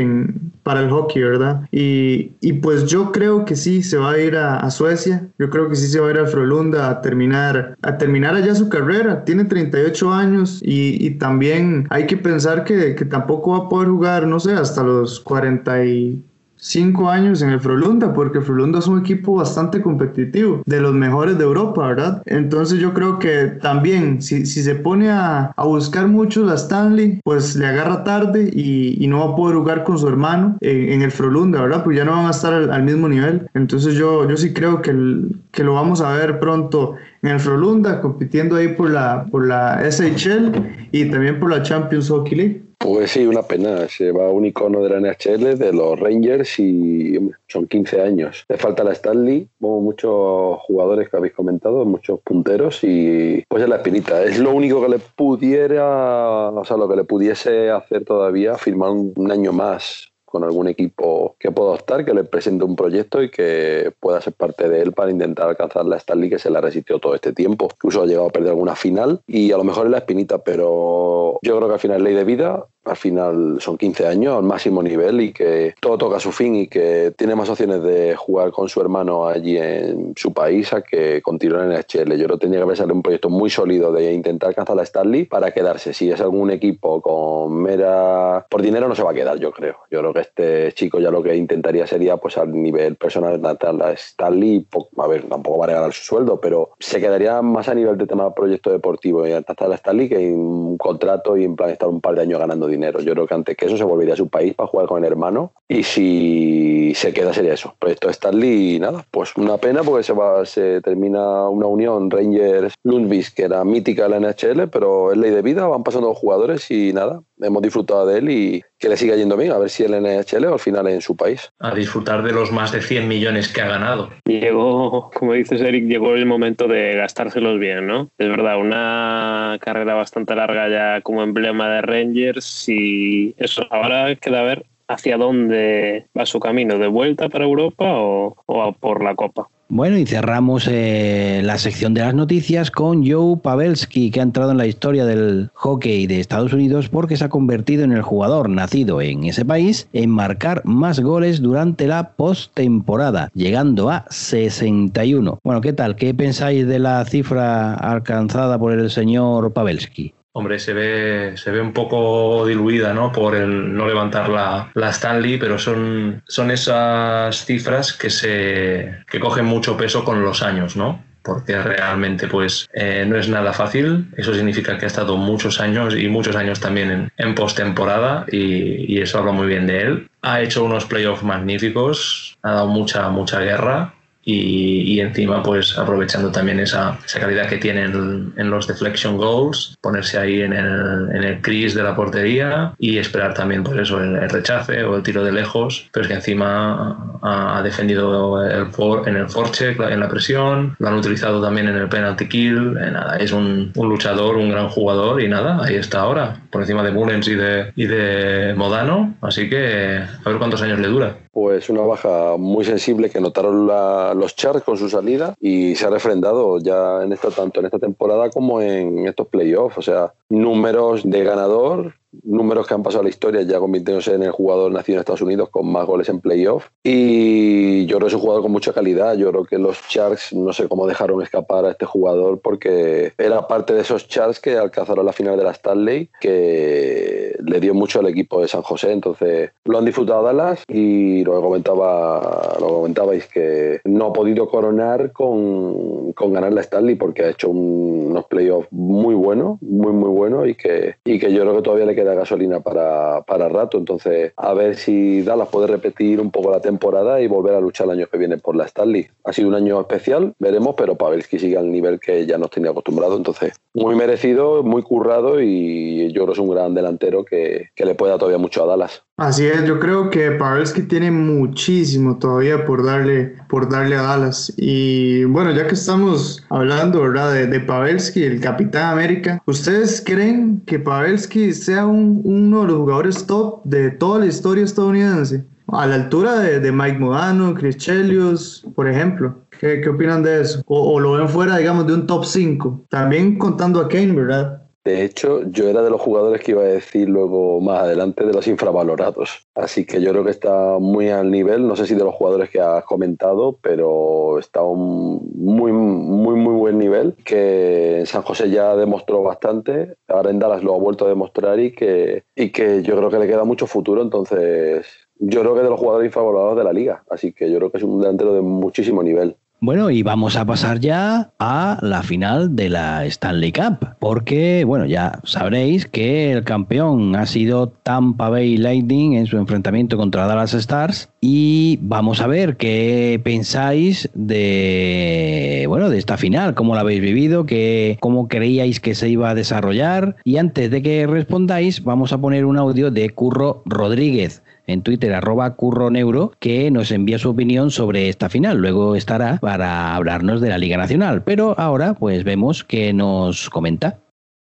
para el hockey, ¿verdad? Y, y, pues yo creo que sí se va a ir a, Suecia, yo creo que sí se va a ir a Frolunda a terminar, a terminar allá su carrera. Tiene 38 años y, y también hay que pensar que, que tampoco va a poder jugar, no sé, hasta los 40 y cinco años en el Frolunda, porque Frolunda es un equipo bastante competitivo, de los mejores de Europa, ¿verdad? Entonces yo creo que también, si, si se pone a, a, buscar mucho la Stanley, pues le agarra tarde y, y no va a poder jugar con su hermano en, en, el Frolunda, ¿verdad? Pues ya no van a estar al, al mismo nivel. Entonces yo, yo sí creo que, el, que lo vamos a ver pronto en el Frolunda, compitiendo ahí por la, por la SHL y también por la Champions Hockey League. Pues sí, una pena. Se va un icono de la NHL, de los Rangers, y son 15 años. Le falta la Stanley, como muchos jugadores que habéis comentado, muchos punteros, y pues es la espinita. Es lo único que le pudiera, o sea, lo que le pudiese hacer todavía, firmar un, año más con algún equipo que pueda optar, que le presente un proyecto y que pueda ser parte de él para intentar alcanzar la Stanley que se le resistió todo este tiempo. Incluso ha llegado a perder alguna final y a lo mejor es la espinita, pero yo creo que al final es ley de vida al final son 15 años al máximo nivel y que todo toca su fin y que tiene más opciones de jugar con su hermano allí en su país a que continuar en el HL. Yo que tendría que haber un proyecto muy sólido de intentar alcanzar la Stanley para quedarse. Si es algún equipo con mera... Por dinero no se va a quedar, yo creo. Yo creo que este chico ya lo que intentaría sería pues al nivel personal de la Stanley, a ver, tampoco va a regalar su sueldo, pero se quedaría más a nivel de tema proyecto deportivo y alcanzar la Stanley que en un contrato y en plan estar un par de años ganando dinero. Yo creo que antes que eso se volvería a su país para jugar con el hermano y si se queda sería eso. Proyecto Stanley, nada, pues una pena porque se va se termina una unión Rangers Lundqvist que era mítica de la NHL, pero es ley de vida, van pasando los jugadores y nada, hemos disfrutado de él y que le siga yendo bien, a ver si el NHL o al final en su país. A disfrutar de los más de 100 millones que ha ganado. Llegó, como dices Eric, llegó el momento de gastárselos bien, ¿no? Es verdad, una carrera bastante larga ya como emblema de Rangers y eso, ahora queda ver hacia dónde va su camino, de vuelta para Europa o, o por la Copa. Bueno, y cerramos eh, la sección de las noticias con Joe Pavelski, que ha entrado en la historia del hockey de Estados Unidos porque se ha convertido en el jugador nacido en ese país en marcar más goles durante la postemporada, llegando a 61. Bueno, ¿qué tal? ¿Qué pensáis de la cifra alcanzada por el señor Pavelski? Hombre, se ve, se ve un poco diluida, ¿no? Por el no levantar la, la Stanley, pero son, son esas cifras que se que cogen mucho peso con los años, ¿no? Porque realmente, pues, eh, no es nada fácil. Eso significa que ha estado muchos años y muchos años también en, en postemporada y, y eso habla muy bien de él. Ha hecho unos playoffs magníficos, ha dado mucha, mucha guerra y, y, encima pues aprovechando también esa, esa calidad que tiene en, en, los deflection goals, ponerse ahí en el, en el crease de la portería y esperar también pues eso, el, el rechace o el tiro de lejos, pero es que encima ha, ha defendido el for, en el forecheck, en la presión, lo han utilizado también en el penalty kill, eh, nada, es un, un, luchador, un gran jugador y nada, ahí está ahora, por encima de Mullens y de, y de Modano, así que a ver cuántos años le dura. Pues una baja muy sensible que notaron los Charts con su salida y se ha refrendado ya en esta, tanto en esta temporada como en estos playoffs. O sea, números de ganador números que han pasado a la historia, ya convirtiéndose en el jugador nacido en Estados Unidos con más goles en playoff. Y yo creo que es un jugador con mucha calidad. Yo creo que los Sharks no sé cómo dejaron escapar a este jugador porque era parte de esos Sharks que alcanzaron la final de la Stanley, que le dio mucho al equipo de San José. Entonces lo han disfrutado Dallas y lo comentaba, lo comentabais que no ha podido coronar con, con ganar la Stanley porque ha hecho unos playoffs muy buenos, muy muy buenos y que, y que yo creo que todavía le queda gasolina para, para rato. Entonces, a ver si Dallas puede repetir un poco la temporada y volver a luchar el año que viene por la Stanley. Ha sido un año especial, veremos, pero Pavelski sigue al nivel que ya nos tenía acostumbrado. Entonces, muy merecido, muy currado y yo creo que es un gran delantero que, que le puede dar todavía mucho a Dallas. Así es, yo creo que Pavelski tiene muchísimo todavía por darle, por darle a Dallas. Y bueno, ya que estamos hablando ¿verdad? De, Pavelski, el Capitán América, ¿ustedes creen que Pavelski sea uno de los jugadores top de toda la historia estadounidense? A la altura de, Mike Modano, Chris Chelios, por ejemplo. ¿Qué, ¿Qué, opinan de eso? O, o, lo ven fuera, digamos, de un top 5. También contando a Kane, ¿verdad? De hecho, yo era de los jugadores que iba a decir luego más adelante de los infravalorados. Así que yo creo que está muy al nivel, no sé si de los jugadores que has comentado, pero está a un muy, muy, muy buen nivel, que San José ya demostró bastante, ahora en Dallas lo ha vuelto a demostrar y que, y que yo creo que le queda mucho futuro, entonces yo creo que es de los jugadores infravalorados de la liga, así que yo creo que es un delantero de muchísimo nivel. Bueno, y vamos a pasar ya a la final de la Stanley Cup, porque, bueno, ya sabréis que el campeón ha sido Tampa Bay Lightning en su enfrentamiento contra Dallas Stars y vamos a ver qué pensáis de, bueno, de esta final, cómo la habéis vivido, qué, cómo creíais que se iba a desarrollar. Y antes de que respondáis vamos a poner un audio de Curro Rodríguez en Twitter, arroba curroneuro, que nos envía su opinión sobre esta final. Luego estará para hablarnos de la Liga Nacional. Pero ahora, pues vemos que nos comenta.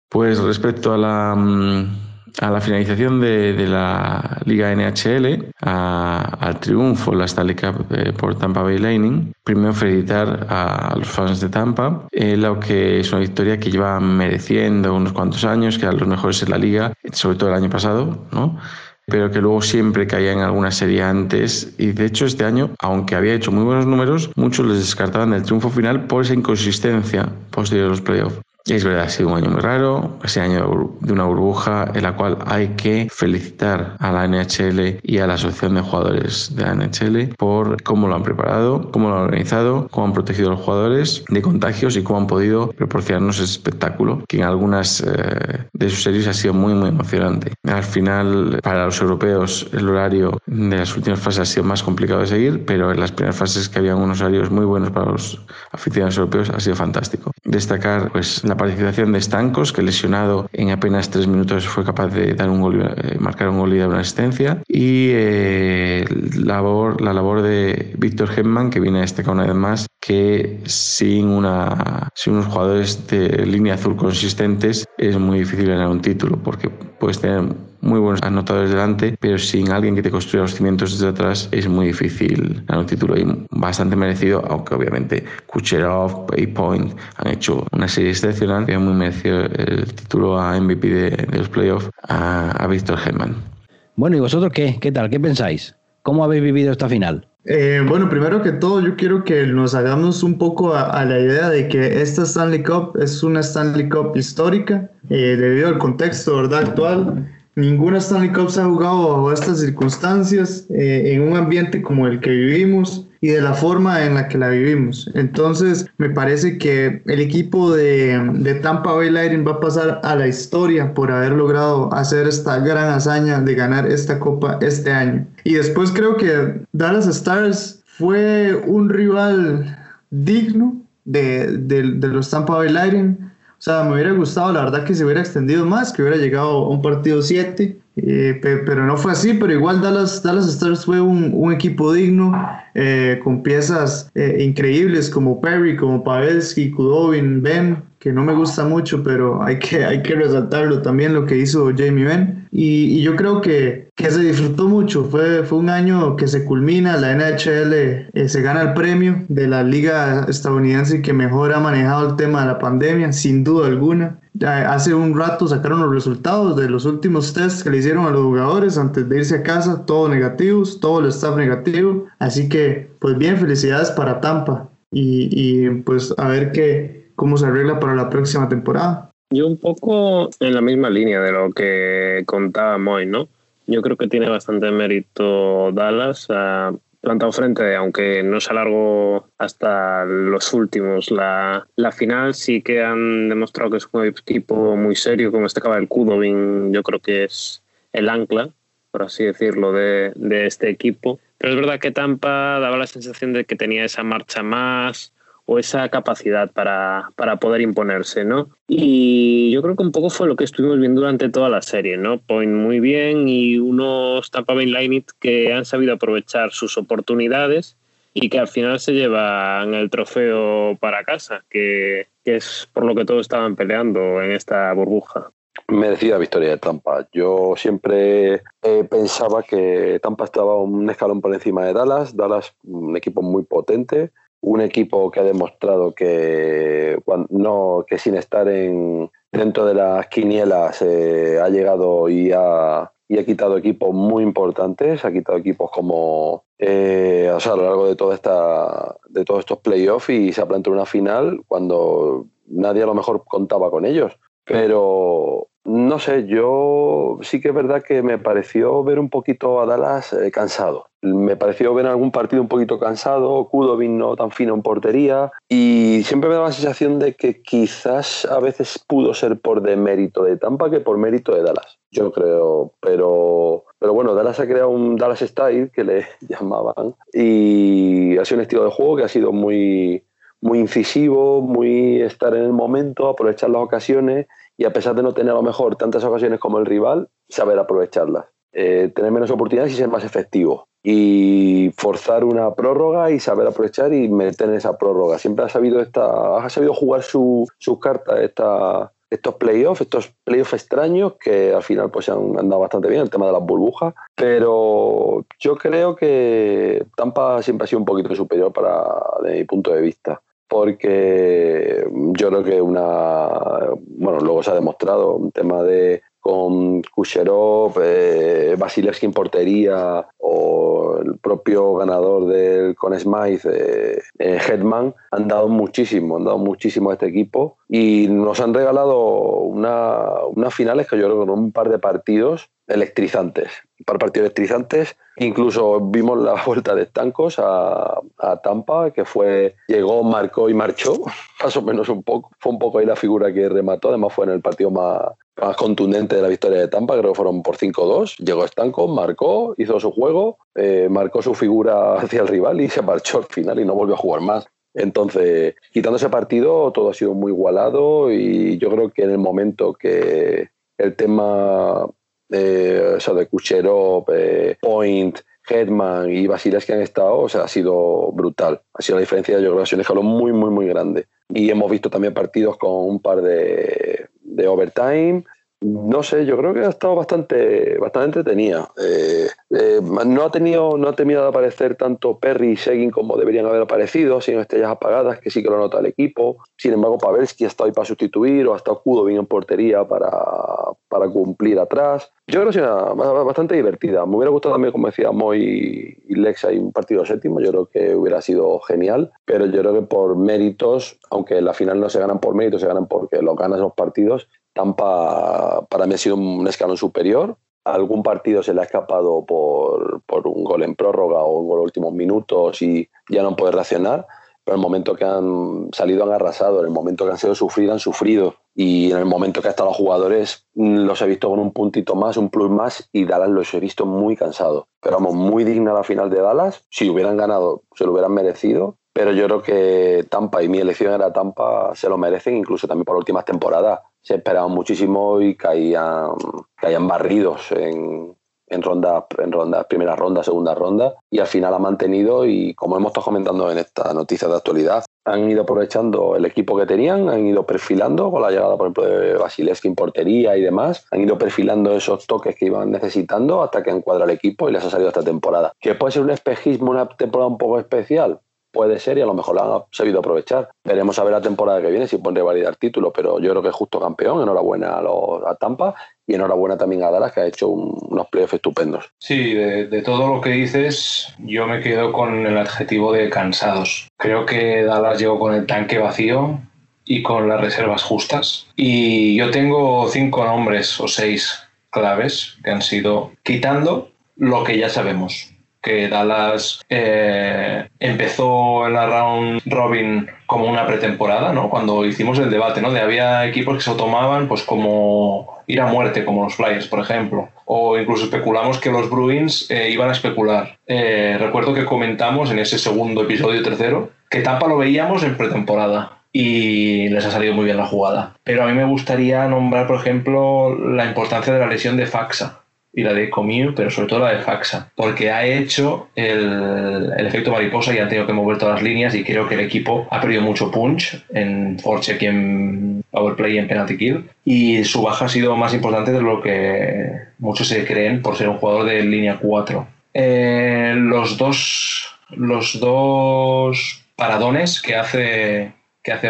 Pues respecto a la, mm, a la finalización de, la Liga NHL, al triunfo la Stanley Cup eh, por Tampa Bay Lightning, primero felicitar a los fans de Tampa, eh, lo que es una victoria que lleva mereciendo unos cuantos años, que eran los mejores en la liga, sobre todo el año pasado, ¿no? Pero que luego siempre caía en alguna serie antes. Y de hecho este año, aunque había hecho muy buenos números, muchos les descartaban del triunfo final por esa inconsistencia posterior a los playoffs. Es verdad, ha sido un año muy raro, ese año de una burbuja en la cual hay que felicitar a la NHL y a la Asociación de Jugadores de la NHL por cómo lo han preparado, cómo lo han organizado, cómo han protegido a los jugadores de contagios y cómo han podido proporcionarnos ese espectáculo, que en algunas eh, de sus series ha sido muy, muy emocionante. Al final, para los europeos, el horario de las últimas fases ha sido más complicado de seguir, pero en las primeras fases que habían unos horarios muy buenos para los aficionados europeos ha sido fantástico. Destacar, pues, la participación de Stancos, que lesionado en apenas tres minutos fue capaz de dar un gol, eh, marcar un gol y dar una asistencia. Y eh, labor, la labor de Víctor Gemman, que viene a destacar una vez más, que sin, una, sin unos jugadores de línea azul consistentes es muy difícil ganar un título, porque puedes tener muy buenos anotadores delante, pero sin alguien que te construya los cimientos desde atrás es muy difícil ganar un título y bastante merecido, aunque obviamente Kucherov y Point han hecho una serie excepcional que muy merecido el título a MVP de, los playoffs a, a Víctor Herman. Bueno, ¿y vosotros qué? ¿Qué tal? ¿Qué pensáis? ¿Cómo habéis vivido esta final? Eh, bueno, primero que todo, yo quiero que nos hagamos un poco a, la idea de que esta Stanley Cup es una Stanley Cup histórica, eh, debido al contexto ¿verdad? actual. Ninguna Stanley Cup se ha jugado bajo estas circunstancias, eh, en un ambiente como el que vivimos y de la forma en la que la vivimos. Entonces, me parece que el equipo de, de, Tampa Bay Lightning va a pasar a la historia por haber logrado hacer esta gran hazaña de ganar esta copa este año. Y después creo que Dallas Stars fue un rival digno de, de, de los Tampa Bay Lightning o sea, me hubiera gustado, la verdad, que se hubiera extendido más, que hubiera llegado a un partido 7, eh, pero no fue así, pero igual Dallas, Dallas Stars fue un, equipo digno, eh, con piezas eh, increíbles como Perry, como Pavelski, Kudobin, Ben, que no me gusta mucho, pero hay que, hay que resaltarlo también lo que hizo Jamie Ben. Y, yo creo que, que, se disfrutó mucho. Fue, fue un año que se culmina, la NHL eh, se gana el premio de la liga estadounidense que mejor ha manejado el tema de la pandemia, sin duda alguna. Hace un rato sacaron los resultados de los últimos tests que le hicieron a los jugadores antes de irse a casa, todos negativos, todo el staff negativo. Así que, pues bien, felicidades para Tampa. Y, pues a ver qué, cómo se arregla para la próxima temporada. Yo un poco en la misma línea de lo que contaba Moy, ¿no? Yo creo que tiene bastante mérito Dallas. ha plantado frente, aunque no se alargó hasta los últimos. La, la final sí que han demostrado que es un equipo muy serio, como este acaba el Kudobin, yo creo que es el ancla, por así decirlo, de, de este equipo. Pero es verdad que Tampa daba la sensación de que tenía esa marcha más, o esa capacidad para, para, poder imponerse, ¿no? Y yo creo que un poco fue lo que estuvimos viendo durante toda la serie, ¿no? Point muy bien y unos Tampa Bay Lightning que han sabido aprovechar sus oportunidades y que al final se llevan el trofeo para casa, que, que es por lo que todos estaban peleando en esta burbuja. Merecida victoria de Tampa. Yo siempre eh, pensaba que Tampa estaba un escalón por encima de Dallas. Dallas, un equipo muy potente, un equipo que ha demostrado que, no, que sin estar en, dentro de las quinielas eh, ha llegado y ha, y ha quitado equipos muy importantes, ha quitado equipos como eh, o sea, a lo largo de toda esta de todos estos playoffs y se ha planteado una final cuando nadie a lo mejor contaba con ellos. Pero no sé, yo sí que es verdad que me pareció ver un poquito a Dallas eh, cansado. Me pareció ver algún partido un poquito cansado, Kudovin no tan fino en portería y siempre me daba la sensación de que quizás a veces pudo ser por demérito de Tampa que por mérito de Dallas, yo creo, pero, pero bueno, Dallas ha creado un Dallas Style que le llamaban y ha sido un estilo de juego que ha sido muy, muy incisivo, muy estar en el momento, aprovechar las ocasiones y a pesar de no tener a lo mejor tantas ocasiones como el rival, saber aprovecharlas. Eh, tener menos oportunidades y ser más efectivo. Y forzar una prórroga y saber aprovechar y meter en esa prórroga. Siempre ha sabido, esta, ha sabido jugar sus su cartas esta, estos playoffs, estos playoffs extraños que al final pues han andado bastante bien, el tema de las burbujas, pero yo creo que Tampa siempre ha sido un poquito superior para, desde mi punto de vista porque yo creo que una, bueno, luego se ha demostrado un tema de con Kucherov, eh, Vasilevski en portería o el propio ganador del con Smythe, eh, eh, Hetman, han dado muchísimo, han dado muchísimo a este equipo y nos han regalado una, unas finales que yo creo que un par de partidos electrizantes, un par de partidos electrizantes Incluso vimos la vuelta de estancos a, Tampa, que fue, llegó, marcó y marchó, más o menos un poco. Fue un poco ahí la figura que remató, además fue en el partido más, más contundente de la victoria de Tampa, creo que fueron por 5-2. Llegó Estancos, marcó, hizo su juego, eh, marcó su figura hacia el rival y se marchó al final y no volvió a jugar más. Entonces, quitando ese partido, todo ha sido muy igualado y yo creo que en el momento que el tema eh, sea, de Kucherov, eh, Point, Hetman y Basiles que han estado, o ha sido brutal. Ha sido la diferencia, yo creo que ha sido un escalón muy, muy, muy grande. Y hemos visto también partidos con un par de, de overtime no sé, yo creo que ha estado bastante, bastante entretenida. Eh, eh, no ha tenido, no ha temido de aparecer tanto Perry y Seguin como deberían haber aparecido, sino estrellas apagadas, que sí que lo nota el equipo. Sin embargo, Pavelski ha estado ahí para sustituir, o ha estado bien en portería para, para cumplir atrás. Yo creo que ha sido bastante divertida. Me hubiera gustado también, como decía Moy y Lex, hay un partido séptimo. Yo creo que hubiera sido genial, pero yo creo que por méritos, aunque la final no se ganan por méritos, se ganan porque lo ganas los partidos. Tampa para mí ha sido un escalón superior. Algún partido se le ha escapado por, por un gol en prórroga o en los últimos minutos y ya no puede reaccionar. Pero en el momento que han salido han arrasado, en el momento que han sido sufridos han sufrido. Y en el momento que han estado los jugadores los he visto con un puntito más, un plus más y Dallas los he visto muy cansados. Pero vamos, muy digna la final de Dallas. Si hubieran ganado, se lo hubieran merecido pero yo creo que Tampa y mi elección era Tampa se lo merecen, incluso también por últimas temporadas se esperaban muchísimo y caían, caían barridos en, en ronda, en ronda, primera ronda, segunda ronda, y al final ha mantenido, y como hemos estado comentando en esta noticia de actualidad, han ido aprovechando el equipo que tenían, han ido perfilando con la llegada, por ejemplo, de Basilevski en portería y demás, han ido perfilando esos toques que iban necesitando hasta que encuadra el equipo y les ha salido esta temporada. ¿Que puede ser un espejismo, una temporada un poco especial? Puede ser y a lo mejor lo han sabido aprovechar. Veremos a ver la temporada que viene si pueden revalidar título, pero yo creo que es justo campeón. Enhorabuena a, los, a Tampa y enhorabuena también a Dallas que ha hecho unos playoffs estupendos. Sí, de, de, todo lo que dices, yo me quedo con el adjetivo de cansados. Creo que Dallas llegó con el tanque vacío y con las reservas justas. Y yo tengo cinco nombres o seis claves que han sido quitando lo que ya sabemos que Dallas eh, empezó la round robin como una pretemporada, ¿no? Cuando hicimos el debate, ¿no? Había equipos que se tomaban pues como ir a muerte, como los Flyers, por ejemplo. O incluso especulamos que los Bruins eh, iban a especular. Eh, recuerdo que comentamos en ese segundo episodio tercero que Tampa lo veíamos en pretemporada y les ha salido muy bien la jugada. Pero a mí me gustaría nombrar, por ejemplo, la importancia de la lesión de Faxa y la de Comiu, pero sobre todo la de Faxa, porque ha hecho el, el, efecto mariposa y han tenido que mover todas las líneas y creo que el equipo ha perdido mucho punch en forecheck y en powerplay y en penalty kill y su baja ha sido más importante de lo que muchos se creen por ser un jugador de línea 4. Eh, los dos los dos paradones que hace que hace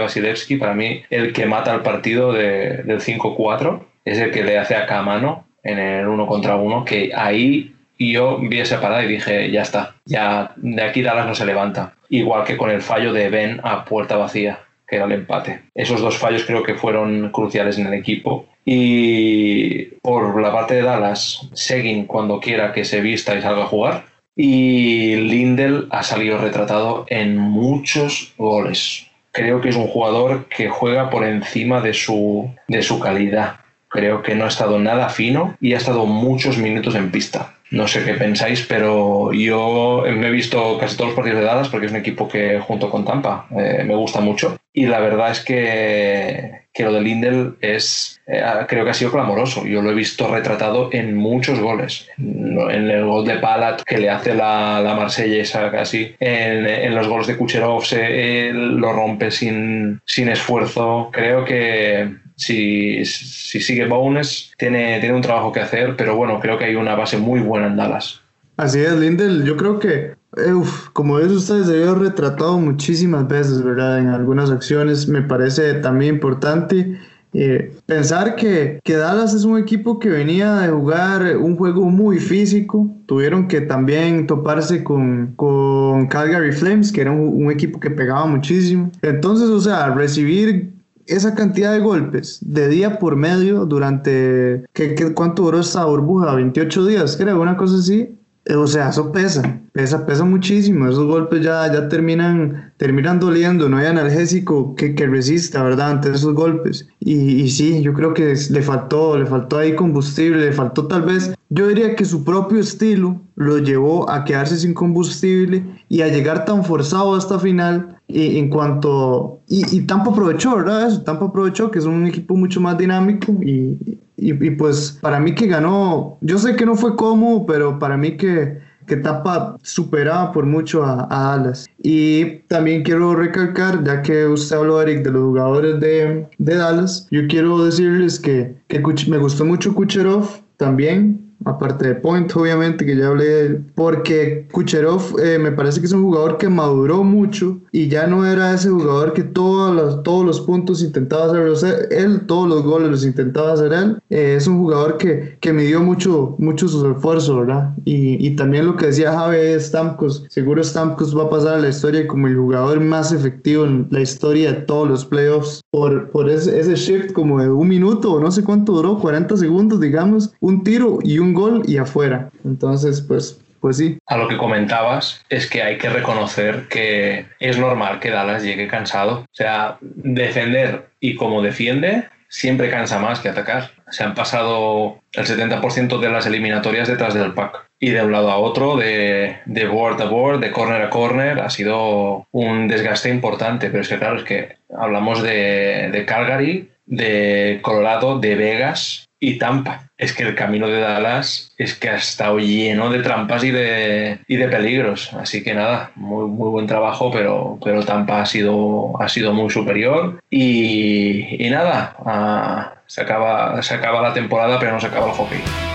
para mí el que mata el partido de, del 5-4 es el que le hace a mano en el uno contra uno, que ahí yo vi esa parada y dije, ya está, ya de aquí Dallas no se levanta. Igual que con el fallo de Ben a puerta vacía, que era el empate. Esos dos fallos creo que fueron cruciales en el equipo. Y por la parte de Dallas, Seguin cuando quiera que se vista y salga a jugar. Y Lindel ha salido retratado en muchos goles. Creo que es un jugador que juega por encima de su, de su calidad Creo que no ha estado nada fino y ha estado muchos minutos en pista. No sé qué pensáis, pero yo me he visto casi todos los partidos de Dallas porque es un equipo que junto con Tampa eh, me gusta mucho. Y la verdad es que, que lo de Lindel es, eh, creo que ha sido clamoroso. Yo lo he visto retratado en muchos goles. En, en el gol de Palat que le hace la, la Marsella casi. En, en, los goles de Kucherov se, lo rompe sin, sin esfuerzo. Creo que si, si sigue Bones, tiene, tiene un trabajo que hacer, pero bueno, creo que hay una base muy buena en Dallas. Así es, Lindel, yo creo que, uf, como es ustedes, se vio retratado muchísimas veces, ¿verdad? En algunas acciones, me parece también importante. Eh, pensar que, que, Dallas es un equipo que venía de jugar un juego muy físico, tuvieron que también toparse con, con Calgary Flames, que era un, un equipo que pegaba muchísimo. Entonces, o sea, recibir esa cantidad de golpes de día por medio durante, ¿qué, qué, cuánto duró esta burbuja? 28 días, creo, una cosa así. Eh, o sea, eso pesa, pesa, pesa muchísimo. Esos golpes ya, ya terminan, terminan doliendo. No hay analgésico que, que resista, ¿verdad? Ante esos golpes. Y, y, sí, yo creo que le faltó, le faltó ahí combustible, le faltó tal vez. Yo diría que su propio estilo lo llevó a quedarse sin combustible y a llegar tan forzado hasta final y en cuanto y, y aprovechó, ¿verdad? Eso, aprovechó que es un equipo mucho más dinámico y, y, y, pues para mí que ganó, yo sé que no fue cómodo, pero para mí que, que Tampa superaba por mucho a, a, Dallas. Y también quiero recalcar, ya que usted habló, Eric, de los jugadores de, de Dallas, yo quiero decirles que, que me gustó mucho Kucherov también, aparte de Point, obviamente, que ya hablé de él, porque Kucherov eh, me parece que es un jugador que maduró mucho y ya no era ese jugador que todos los, todos los puntos intentaba hacer él, todos los goles los intentaba hacer él. Eh, es un jugador que, que midió mucho, mucho sus esfuerzos, ¿verdad? Y, y también lo que decía Javi Stamkos, seguro Stamkos va a pasar a la historia como el jugador más efectivo en la historia de todos los playoffs por, por ese, ese shift como de un minuto o no sé cuánto duró, 40 segundos, digamos, un tiro y un gol y afuera. Entonces, pues, pues sí. A lo que comentabas es que hay que reconocer que es normal que Dallas llegue cansado. O sea, defender y como defiende siempre cansa más que atacar. Se han pasado el 70% de las eliminatorias detrás del pack. Y de un lado a otro, de, de board a board, de corner a corner, ha sido un desgaste importante. Pero es que, claro, es que hablamos de, de Calgary, de Colorado, de Vegas, y Tampa. Es que el camino de Dallas es que ha estado lleno de trampas y de, y de peligros. Así que nada, muy, muy buen trabajo, pero, pero Tampa ha sido, ha sido muy superior. Y, nada, ah, se, acaba, se acaba la temporada, pero no se acaba el hockey.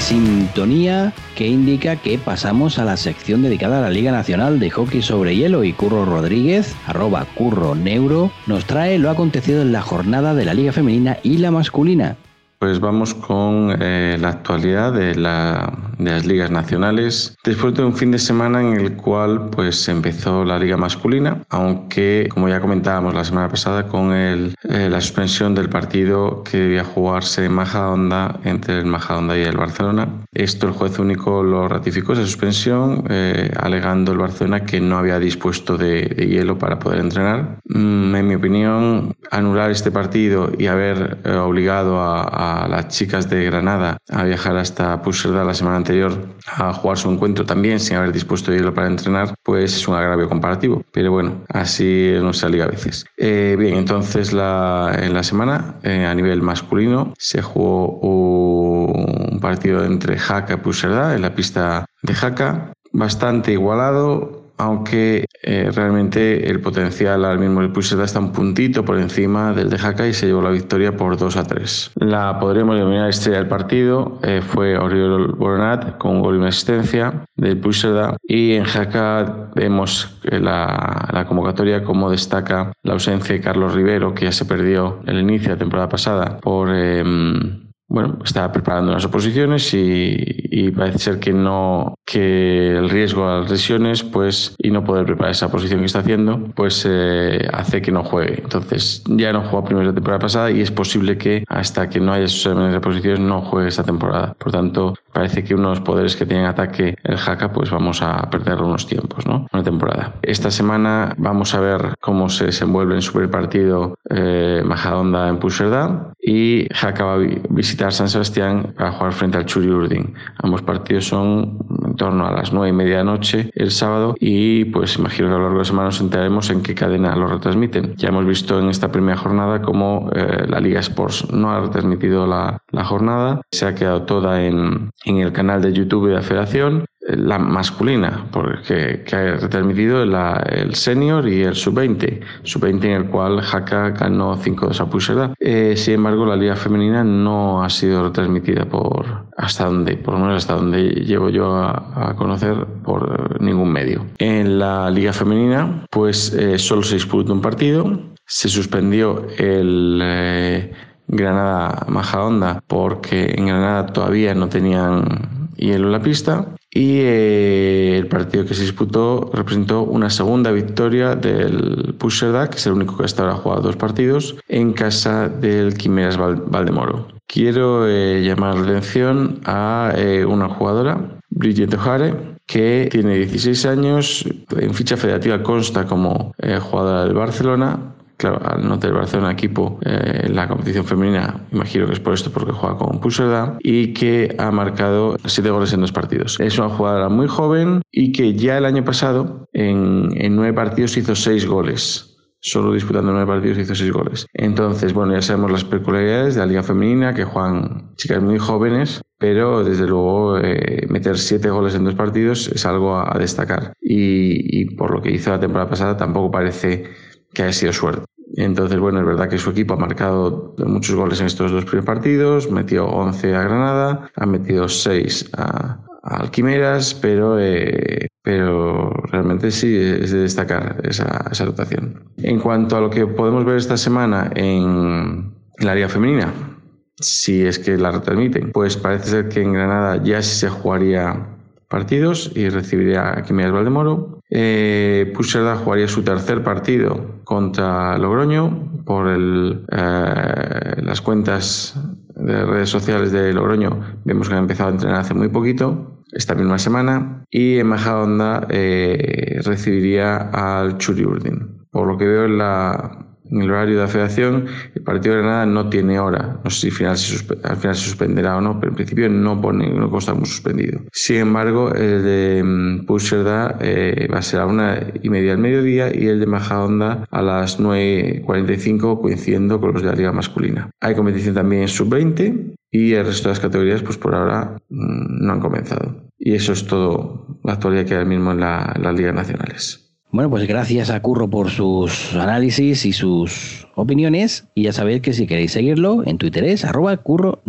Sintonía que indica que pasamos a la sección dedicada a la Liga Nacional de Hockey sobre Hielo y Curro Rodríguez, arroba Curro Neuro, nos trae lo acontecido en la jornada de la Liga Femenina y la masculina. Pues vamos con eh, la actualidad de, la, de, las ligas nacionales. Después de un fin de semana en el cual pues empezó la liga masculina, aunque como ya comentábamos la semana pasada con el, eh, la suspensión del partido que debía jugarse en Majadahonda entre el Majadahonda y el Barcelona. Esto el juez único lo ratificó esa suspensión, eh, alegando el Barcelona que no había dispuesto de, de hielo para poder entrenar. Mm, en mi opinión, anular este partido y haber obligado a las chicas de Granada a viajar hasta Puigcerdá la semana anterior a jugar su encuentro también sin haber dispuesto de irlo para entrenar, pues es un agravio comparativo. Pero bueno, así no liga a veces. Eh, bien, entonces la, en la semana eh, a nivel masculino se jugó un partido entre Jaca y Puigcerdá en la pista de Jaca, bastante igualado, aunque eh, realmente el potencial al mismo del Puigcerdá está un puntito por encima del de Jaca y se llevó la victoria por 2 a 3. La podríamos denominar estrella del partido eh, fue Oriol Boronat con un gol y una asistencia del Puigcerdá y en Jaca vemos la, la convocatoria como destaca la ausencia de Carlos Rivero que ya se perdió el inicio de la temporada pasada por... Em, bueno, está preparando unas oposiciones y, parece ser que no que el riesgo a las lesiones pues y no poder preparar esa posición que está haciendo pues eh, hace que no juegue. Entonces ya no jugó primero la temporada pasada y es posible que hasta que no haya sus reposiciones no juegue esta temporada. Por tanto parece que unos poderes que tienen ataque el Haka pues vamos a perder unos tiempos no una temporada. Esta semana vamos a ver cómo se desenvuelve en su primer partido eh, Majadonda en Puigcerdá y Haka va a visitar San Sebastián para jugar frente al Churi Urdin. Ambos partidos son en torno a las nueve y media de noche el sábado y pues imagino que a lo largo de la semana nos enteraremos en qué cadena lo retransmiten. Ya hemos visto en esta primera jornada cómo eh, la Liga Sports no ha retransmitido la, la jornada, se ha quedado toda en, en el canal de YouTube de la Federación la masculina, porque que ha retransmitido el senior y el sub-20, sub-20 en el cual Jaca ganó 5-2 a Puigcerdá. Eh, sin embargo, la liga femenina no ha sido retransmitida por hasta donde, por lo menos hasta llevo yo a, conocer por ningún medio. En la liga femenina, pues eh, solo se disputó un partido, se suspendió el eh, Granada Majadahonda porque en Granada todavía no tenían hielo en la pista y eh, el partido que se disputó representó una segunda victoria del Puigcerdá, que es el único que hasta ahora ha jugado dos partidos, en casa del Quimeras Valdemoro. Quiero eh, llamar la atención a eh, una jugadora, Brigitte O'Hare, que tiene 16 años, en ficha federativa consta como jugadora del Barcelona, claro, al no tener Barcelona equipo eh, la competición femenina, imagino que es por esto porque juega con Puigcerdá y que ha marcado siete goles en dos partidos. Es una jugadora muy joven y que ya el año pasado en, en nueve partidos hizo seis goles solo disputando nueve partidos hizo seis goles. Entonces, bueno, ya sabemos las peculiaridades de la liga femenina, que juegan chicas muy jóvenes, pero desde luego eh, meter siete goles en dos partidos es algo a, destacar. Y, y, por lo que hizo la temporada pasada tampoco parece que haya sido suerte. Entonces, bueno, es verdad que su equipo ha marcado muchos goles en estos dos primeros partidos, metió 11 a Granada, ha metido 6 a, Alquimeras, pero, eh, pero realmente sí es de destacar esa, rotación. En cuanto a lo que podemos ver esta semana en, en la liga femenina, si es que la retransmiten, pues parece ser que en Granada ya sí se jugaría partidos y recibiría a Quimeras Valdemoro. Eh, jugaría su tercer partido contra Logroño por el, eh, las cuentas de redes sociales de Logroño. Vemos que ha empezado a entrenar hace muy poquito, esta misma semana. Y en Majadahonda eh, recibiría al Churi Urdin. Por lo que veo en la en el horario de la federación, El partido de Granada no tiene hora. No sé si al final se suspenderá o no, pero en principio no pone, no consta como suspendido. Sin embargo, el de mm, Puigcerdá eh, va a ser a una y media al mediodía y el de Majadahonda a las 9.45 coincidiendo con los de la liga masculina. Hay competición también en sub-20 y el resto de las categorías pues por ahora mm, no han comenzado. Y eso es todo la actualidad que hay ahora mismo en, la, en las ligas nacionales. Bueno, pues gracias a Curro por sus análisis y sus opiniones. Y ya sabéis que si queréis seguirlo, en Twitter es arroba curro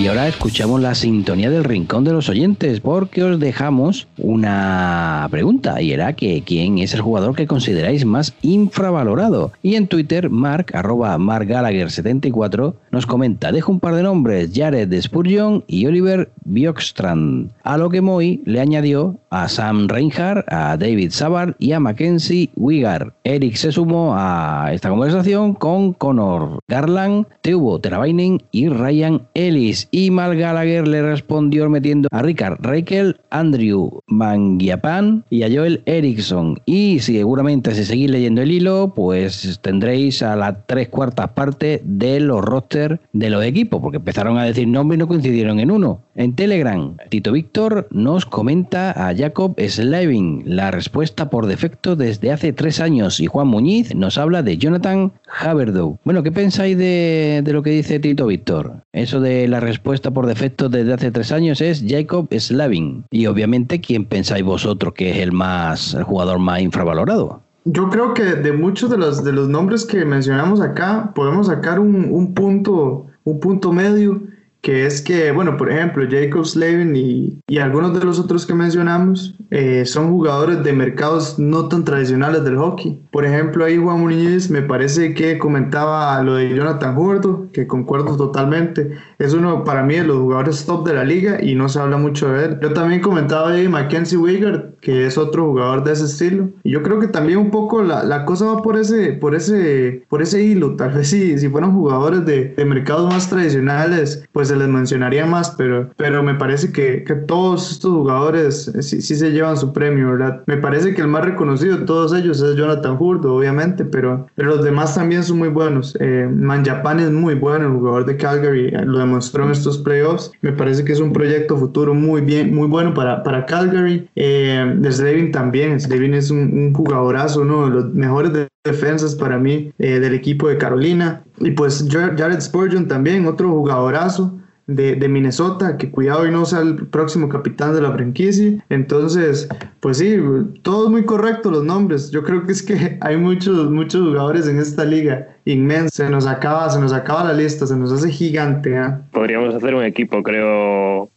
Y ahora escuchamos la sintonía del rincón de los oyentes porque os dejamos una pregunta y era que quién es el jugador que consideráis más infravalorado. Y en Twitter, Mark, arroba markgallagher74, nos comenta, dejo un par de nombres, Jared Spurgeon y Oliver Bjorkstrand. A lo que Moy le añadió a Sam Reinhardt, a David Savard y a Mackenzie Wigar. Eric se sumó a esta conversación con Connor Garland, Teubo Teravainen y Ryan Ellis y Mal Gallagher le respondió metiendo a Richard Reikel, Andrew Mangiapan y a Joel Erickson. Y seguramente si seguís leyendo el hilo, pues tendréis a las tres cuartas partes de los rosters de los equipos, porque empezaron a decir nombres y no coincidieron en uno. En Telegram, Tito Víctor nos comenta a Jacob Slavin la respuesta por defecto desde hace tres años y Juan Muñiz nos habla de Jonathan Haberdow. Bueno, ¿qué pensáis de, de lo que dice Tito Víctor? Eso de la respuesta por defecto desde hace tres años es Jacob Slavin. Y obviamente, ¿quién pensáis vosotros que es el más jugador más infravalorado? Yo creo que de muchos de los, de los nombres que mencionamos acá, podemos sacar un, un punto, un punto medio que es que, bueno, por ejemplo, Jacob Slavin y, y algunos de los otros que mencionamos eh, son jugadores de mercados no tan tradicionales del hockey. Por ejemplo, ahí Juan Muñiz me parece que comentaba lo de Jonathan Gordo, que concuerdo totalmente. Es uno para mí de los jugadores top de la liga y no se habla mucho de él. Yo también comentaba ahí Mackenzie Wigard, que es otro jugador de ese estilo. Y yo creo que también un poco la, la cosa va por ese, por ese, por ese hilo. Tal vez si, si fueran jugadores de, de mercados más tradicionales, pues se les mencionaría más, pero, pero me parece que, que todos estos jugadores eh, sí, sí, se llevan su premio, ¿verdad? Me parece que el más reconocido de todos ellos es Jonathan Hurdo, obviamente, pero, pero los demás también son muy buenos. Eh, Manjapan es muy bueno, el jugador de Calgary, eh, lo demostró en estos playoffs. Me parece que es un proyecto futuro muy bien, muy bueno para, para Calgary. Eh, Slevin también, Slevin es un, un, jugadorazo, uno de los mejores defensas para mí eh, del equipo de Carolina. Y pues Jared Spurgeon también, otro jugadorazo de, Minnesota, que cuidado y no sea el próximo capitán de la franquicia. Entonces, pues sí, todos muy correctos los nombres. Yo creo que es que hay muchos, muchos jugadores en esta liga inmensa. Se nos acaba, se nos acaba la lista, se nos hace gigante. ¿eh? Podríamos hacer un equipo, creo,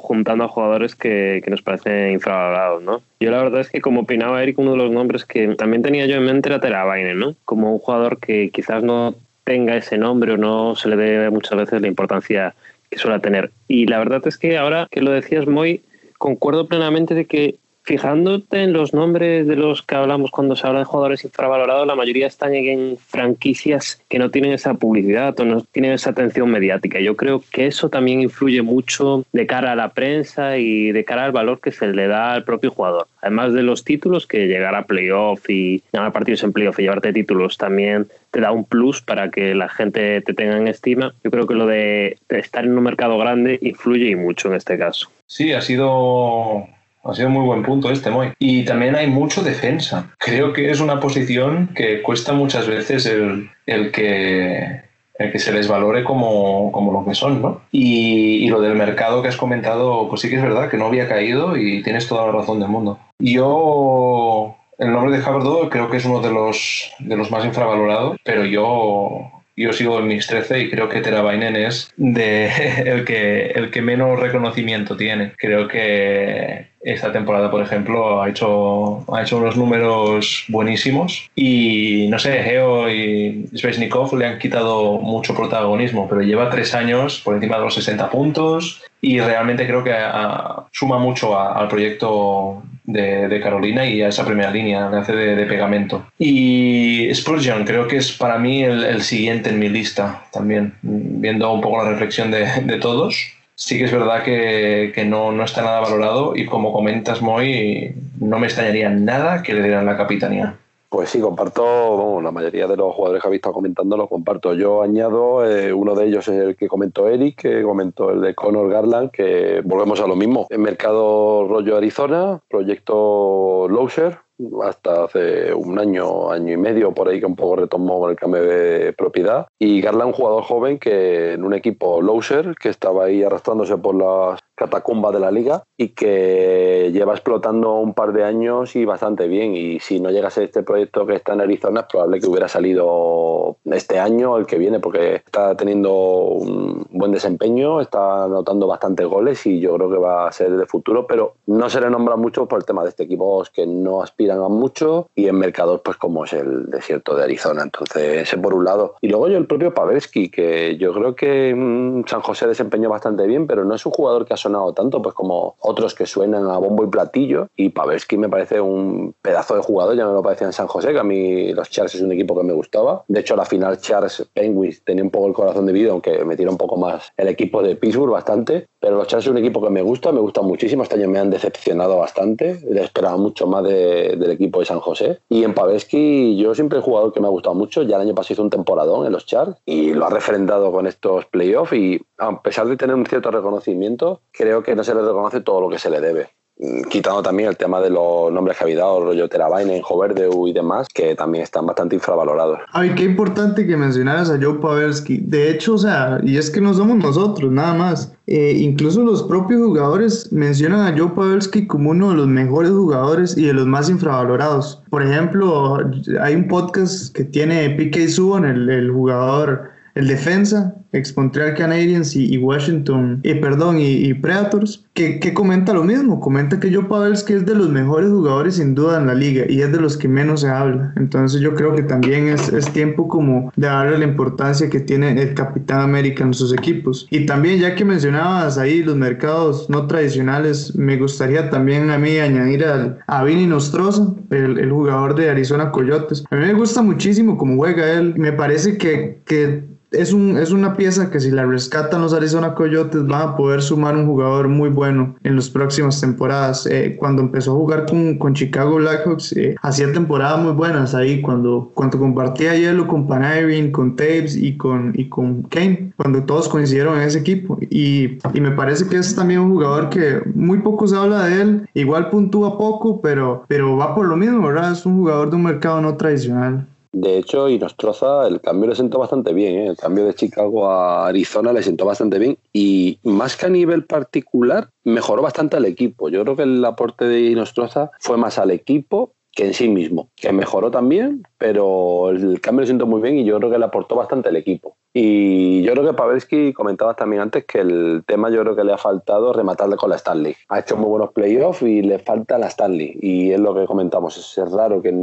juntando a jugadores que, nos parecen infravalorados, ¿no? Yo la verdad es que como opinaba Eric, uno de los nombres que también tenía yo en mente era Teravainen, ¿no? Como un jugador que quizás no tenga ese nombre o no se le dé muchas veces la importancia que suele tener. Y la verdad es que ahora que lo decías muy, concuerdo plenamente de que fijándote en los nombres de los que hablamos cuando se habla de jugadores infravalorados, la mayoría están en franquicias que no tienen esa publicidad o no tienen esa atención mediática. Yo creo que eso también influye mucho de cara a la prensa y de cara al valor que se le da al propio jugador. Además de los títulos, que llegar a playoff y ganar partidos en playoff y llevarte títulos también te da un plus para que la gente te tenga en estima. Yo creo que lo de estar en un mercado grande influye y mucho en este caso. Sí, ha sido ha sido muy buen punto este, Moy. Y también hay mucho defensa. Creo que es una posición que cuesta muchas veces el, que el que se les valore como, como lo que son, ¿no? Y, y, lo del mercado que has comentado, pues sí que es verdad que no había caído y tienes toda la razón del mundo. Yo, el nombre de Haverdo creo que es uno de los, de los más infravalorados, pero yo yo sigo en mis 13 y creo que Teravainen es de el que, el que menos reconocimiento tiene. Creo que esta temporada, por ejemplo, ha hecho, ha hecho unos números buenísimos y no sé, Geo y Svesnikov le han quitado mucho protagonismo, pero lleva tres años por encima de los 60 puntos y realmente creo que a, suma mucho a, al proyecto de, Carolina y a esa primera línea, hace de, pegamento. Y Spurgeon creo que es para mí el, siguiente en mi lista también, viendo un poco la reflexión de, de todos. sí que es verdad que, que no, no, está nada valorado y como comentas, Moy, no me extrañaría nada que le dieran la capitanía. Pues sí, comparto, la mayoría de los jugadores que habéis estado comentando lo comparto. Yo añado, eh, uno de ellos es el que comentó Eric, que comentó el de Conor Garland, que volvemos a lo mismo. En mercado rollo Arizona, proyecto Lowser, hasta hace un año, año y medio por ahí que un poco retomó el cambio de propiedad. Y Garland, un jugador joven que en un equipo Loser, que estaba ahí arrastrándose por las catacumba de la liga y que lleva explotando un par de años y bastante bien. Y si no llegase este proyecto que está en Arizona, es probable que hubiera salido este año o el que viene, porque está teniendo un buen desempeño, está anotando bastantes goles y yo creo que va a ser de futuro, pero no se le nombra mucho por el tema de este equipo que no aspiran a mucho y en mercados pues como es el desierto de Arizona. Entonces, ese por un lado. Y luego yo el propio Pavelski, que yo creo que mm, San José desempeñó bastante bien, pero no es un jugador que ha sonado tanto pues como otros que suenan a bombo y platillo y Pavelski me parece un pedazo de jugador, ya me lo parecía en San José, que a mí los Chargers es un equipo que me gustaba. De hecho, la final Charles Penguins tenía un poco el corazón dividido, aunque me tiró un poco más el equipo de Pittsburgh bastante, pero los Chargers es un equipo que me gusta, me gusta muchísimo, este año me han decepcionado bastante, esperaba mucho más del equipo de San José. Y en Pavelski yo siempre he jugador que me ha gustado mucho, ya el año pasado hizo un temporadón en los Chargers y lo ha refrendado con estos playoffs. Y a pesar de tener un cierto reconocimiento, creo que no se le reconoce todo lo que se le debe. Mm, quitando también el tema de los nombres que había dado, rollo Terabyne, Hoverdeu y demás, que también están bastante infravalorados. Ay, qué importante que mencionaras a Joe Pavelski. De hecho, o sea, y es que no somos nosotros, nada más. Eh, incluso los propios jugadores mencionan a Joe Pavelski como uno de los mejores jugadores y de los más infravalorados. Por ejemplo, hay un podcast que tiene PK Subban, el, el jugador el defensa, ex Montreal Canadiens y, Washington, y perdón, y, Predators, que, comenta lo mismo, comenta que Joe Pavelski es de los mejores jugadores sin duda en la liga y es de los que menos se habla. Entonces yo creo que también es, es tiempo como de darle la importancia que tiene el Capitán América en sus equipos. Y también ya que mencionabas ahí los mercados no tradicionales, me gustaría también a mí añadir al, a Vinny Nostroza, el, el jugador de Arizona Coyotes. A mí me gusta muchísimo cómo juega él, me parece que, que es, un, es una pieza que si la rescatan los Arizona Coyotes van a poder sumar un jugador muy bueno en las próximas temporadas. Eh, cuando empezó a jugar con, con Chicago Blackhawks, eh, hacía temporadas muy buenas ahí, cuando, cuando compartía hielo con Panarin, con Taves y con, y con Kane, cuando todos coincidieron en ese equipo. Y, y me parece que es también un jugador que muy poco se habla de él, igual puntúa poco, pero, pero va por lo mismo, ¿verdad? Es un jugador de un mercado no tradicional. De hecho, y nos troza, el cambio le sentó bastante bien. ¿eh? El cambio de Chicago a Arizona le sentó bastante bien. Y más que a nivel particular, mejoró bastante al equipo. Yo creo que el aporte de Inostroza fue más al equipo que en sí mismo, que mejoró también, pero el cambio lo siento muy bien y yo creo que le aportó bastante al equipo. Y yo creo que Pavelski comentabas también antes que el tema yo creo que le ha faltado rematarle con la Stanley. Ha hecho muy buenos playoffs y le falta la Stanley. Y es lo que comentamos, es raro que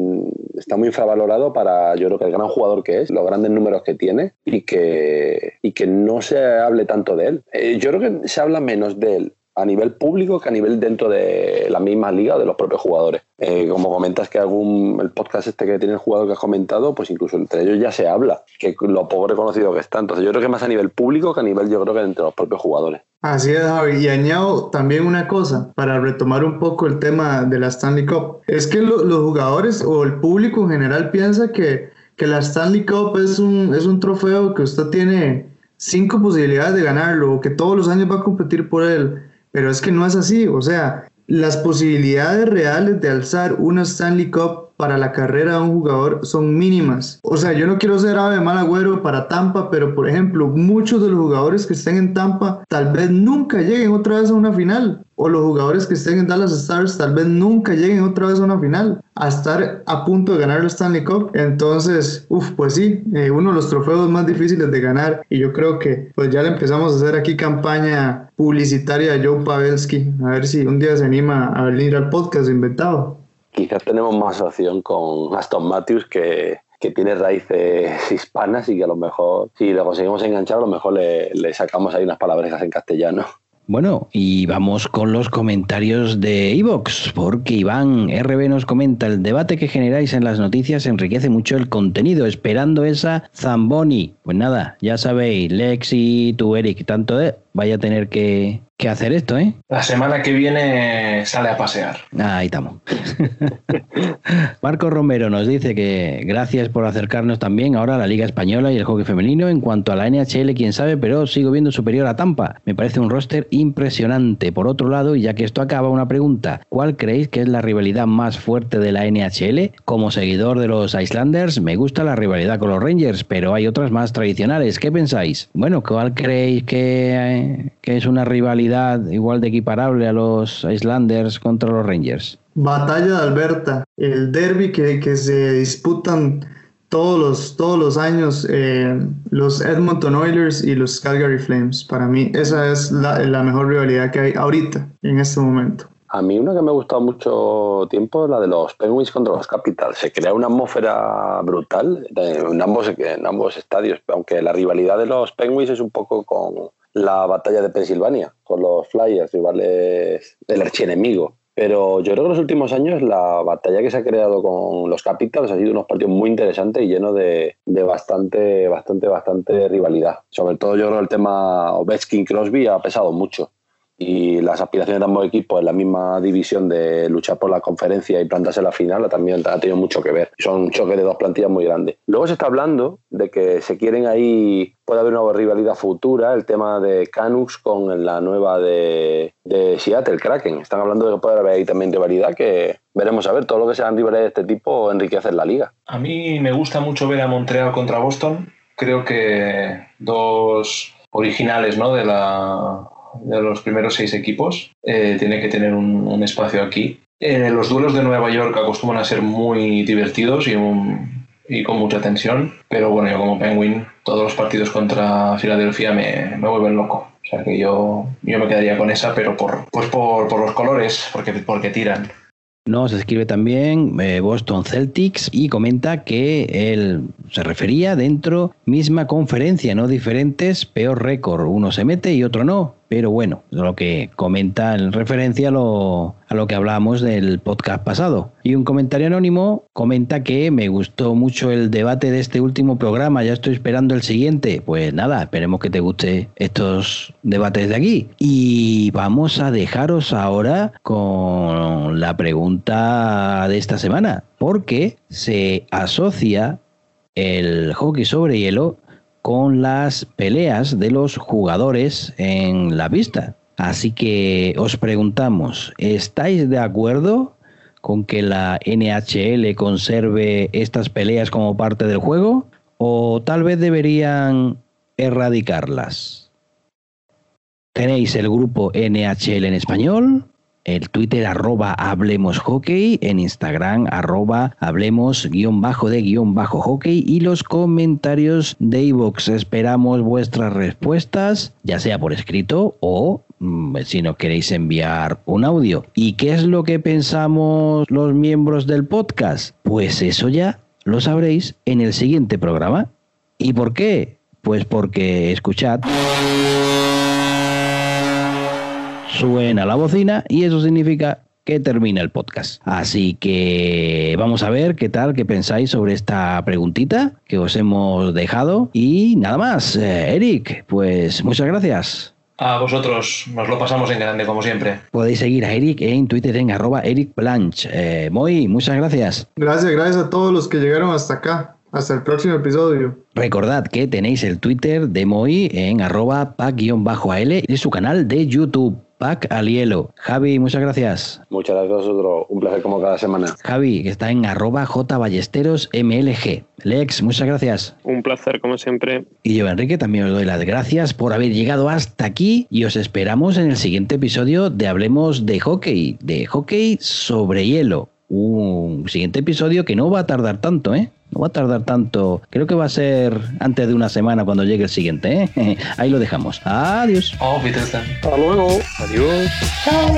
está muy infravalorado para yo creo que el gran jugador que es, los grandes números que tiene y que, y que no se hable tanto de él. Eh, yo creo que se habla menos de él a nivel público que a nivel dentro de la misma liga de los propios jugadores. Eh, como comentas que algún el podcast este que tiene el jugador que has comentado, pues incluso entre ellos ya se habla, que lo poco reconocido que está. Entonces yo creo que más a nivel público que a nivel yo creo que entre los propios jugadores. Así es, Javi. Y añado también una cosa, para retomar un poco el tema de la Stanley Cup. Es que los jugadores o el público en general piensa que, que la Stanley Cup es un, es un trofeo que usted tiene cinco posibilidades de ganarlo o que todos los años va a competir por él. Pero es que no es así, o sea, las posibilidades reales de alzar una Stanley Cup para la carrera de un jugador son mínimas. O sea, yo no quiero ser ave mal agüero para Tampa, pero por ejemplo, muchos de los jugadores que estén en Tampa tal vez nunca lleguen otra vez a una final. O los jugadores que estén en Dallas Stars tal vez nunca lleguen otra vez a una final. A estar a punto de ganar el Stanley Cup. Entonces, uff, pues sí, eh, uno de los trofeos más difíciles de ganar. Y yo creo que pues ya le empezamos a hacer aquí campaña publicitaria a Joe Pavelski. A ver si un día se anima a venir al podcast inventado quizás tenemos más opción con Aston Matthews que, que tiene raíces hispanas y que a lo mejor, si lo conseguimos enganchar, a lo mejor le, le sacamos ahí unas palabras en castellano. Bueno, y vamos con los comentarios de Evox, porque Iván RB nos comenta, el debate que generáis en las noticias enriquece mucho el contenido, esperando esa Zamboni. Pues nada, ya sabéis, Lexi, tú Eric, tanto de, vaya a tener que, que hacer esto, ¿eh? La semana que viene sale a pasear. Ah, ahí estamos. Marco Romero nos dice que gracias por acercarnos también ahora a la Liga Española y el hockey femenino. En cuanto a la NHL, quién sabe, pero sigo viendo superior a Tampa. Me parece un roster impresionante. Por otro lado, y ya que esto acaba, una pregunta. ¿Cuál creéis que es la rivalidad más fuerte de la NHL? Como seguidor de los Islanders, me gusta la rivalidad con los Rangers, pero hay otras más tradicionales. ¿Qué pensáis? Bueno, ¿cuál creéis que, que es una rivalidad? Igual de equiparable a los Islanders contra los Rangers? Batalla de Alberta, el derby que, que se disputan todos los, todos los años eh, los Edmonton Oilers y los Calgary Flames. Para mí esa es la, la, mejor rivalidad que hay ahorita, en este momento. A mí una que me ha gustado mucho tiempo es la de los Penguins contra los Capitals. Se crea una atmósfera brutal en ambos, en ambos estadios, aunque la rivalidad de los Penguins es un poco con, la batalla de Pensilvania con los Flyers, rivales del archienemigo. Pero yo creo que en los últimos años la batalla que se ha creado con los Capitals ha sido unos partidos muy interesantes y lleno de, de bastante, bastante, bastante rivalidad. Sobre todo yo creo que el tema Ovechkin-Crosby ha pesado mucho y las aspiraciones de ambos equipos en la misma división de luchar por la conferencia y plantarse en la final también ha tenido mucho que ver. Son un choque de dos plantillas muy grandes. Luego se está hablando de que se quieren ahí, puede haber una rivalidad futura, el tema de Canucks con la nueva de, de Seattle, Kraken. Están hablando de que puede haber ahí también rivalidad que veremos a ver. Todo lo que sean rivales de este tipo enriquece la liga. A mí me gusta mucho ver a Montreal contra Boston. Creo que dos originales ¿no? de la de los primeros seis equipos, eh, tiene que tener un, espacio aquí. Eh, los duelos de Nueva York acostumbran a ser muy divertidos y, con mucha tensión, pero bueno, yo como Penguin, todos los partidos contra Filadelfia me, me vuelven loco. O sea que yo, yo me quedaría con esa, pero por, pues por, por los colores, porque, porque tiran. Nos escribe también eh, Boston Celtics y comenta que él se refería dentro misma conferencia, no diferentes, peor récord. Uno se mete y otro no. Pero bueno, lo que comenta en referencia a lo, a lo que hablábamos del podcast pasado. Y un comentario anónimo comenta que me gustó mucho el debate de este último programa, ya estoy esperando el siguiente. Pues nada, esperemos que te guste estos debates de aquí. Y vamos a dejaros ahora con la pregunta de esta semana, porque se asocia el hockey sobre hielo con las peleas de los jugadores en la pista. Así que os preguntamos, ¿estáis de acuerdo con que la NHL conserve estas peleas como parte del juego? ¿O tal vez deberían erradicarlas? Tenéis el grupo NHL en español, el Twitter arroba Hablemos Hockey, en Instagram arroba Hablemos guion bajo de guion bajo hockey y los comentarios de iVoox. Esperamos vuestras respuestas, ya sea por escrito o mm, si nos queréis enviar un audio. ¿Y qué es lo que pensamos los miembros del podcast? Pues eso ya lo sabréis en el siguiente programa. ¿Y por qué? Pues porque escuchad suena la bocina y eso significa que termina el podcast. Así que vamos a ver qué tal, qué pensáis sobre esta preguntita que os hemos dejado. Y nada más, eh, Eric, pues muchas gracias. A vosotros, nos lo pasamos en grande, como siempre. Podéis seguir a Eric en Twitter en arroba Eric Blanch. Eh, Moy, muchas gracias. Gracias, gracias a todos los que llegaron hasta acá. Hasta el próximo episodio. Recordad que tenéis el Twitter de Moy en arroba pack-al y su canal de YouTube. Pac Alielo. Javi, muchas gracias. Muchas gracias a vosotros. Un placer como cada semana. Javi, que está en arroba jballesterosmlg. Lex, muchas gracias. Un placer como siempre. Y yo, Enrique, también os doy las gracias por haber llegado hasta aquí y os esperamos en el siguiente episodio de Hablemos de Hockey, de hockey sobre hielo. Un siguiente episodio que no va a tardar tanto, ¿eh? No va a tardar tanto. Creo que va a ser antes de una semana cuando llegue el siguiente. ¿eh? Ahí lo dejamos. Adiós. Oh, Hasta luego. Adiós. Chao.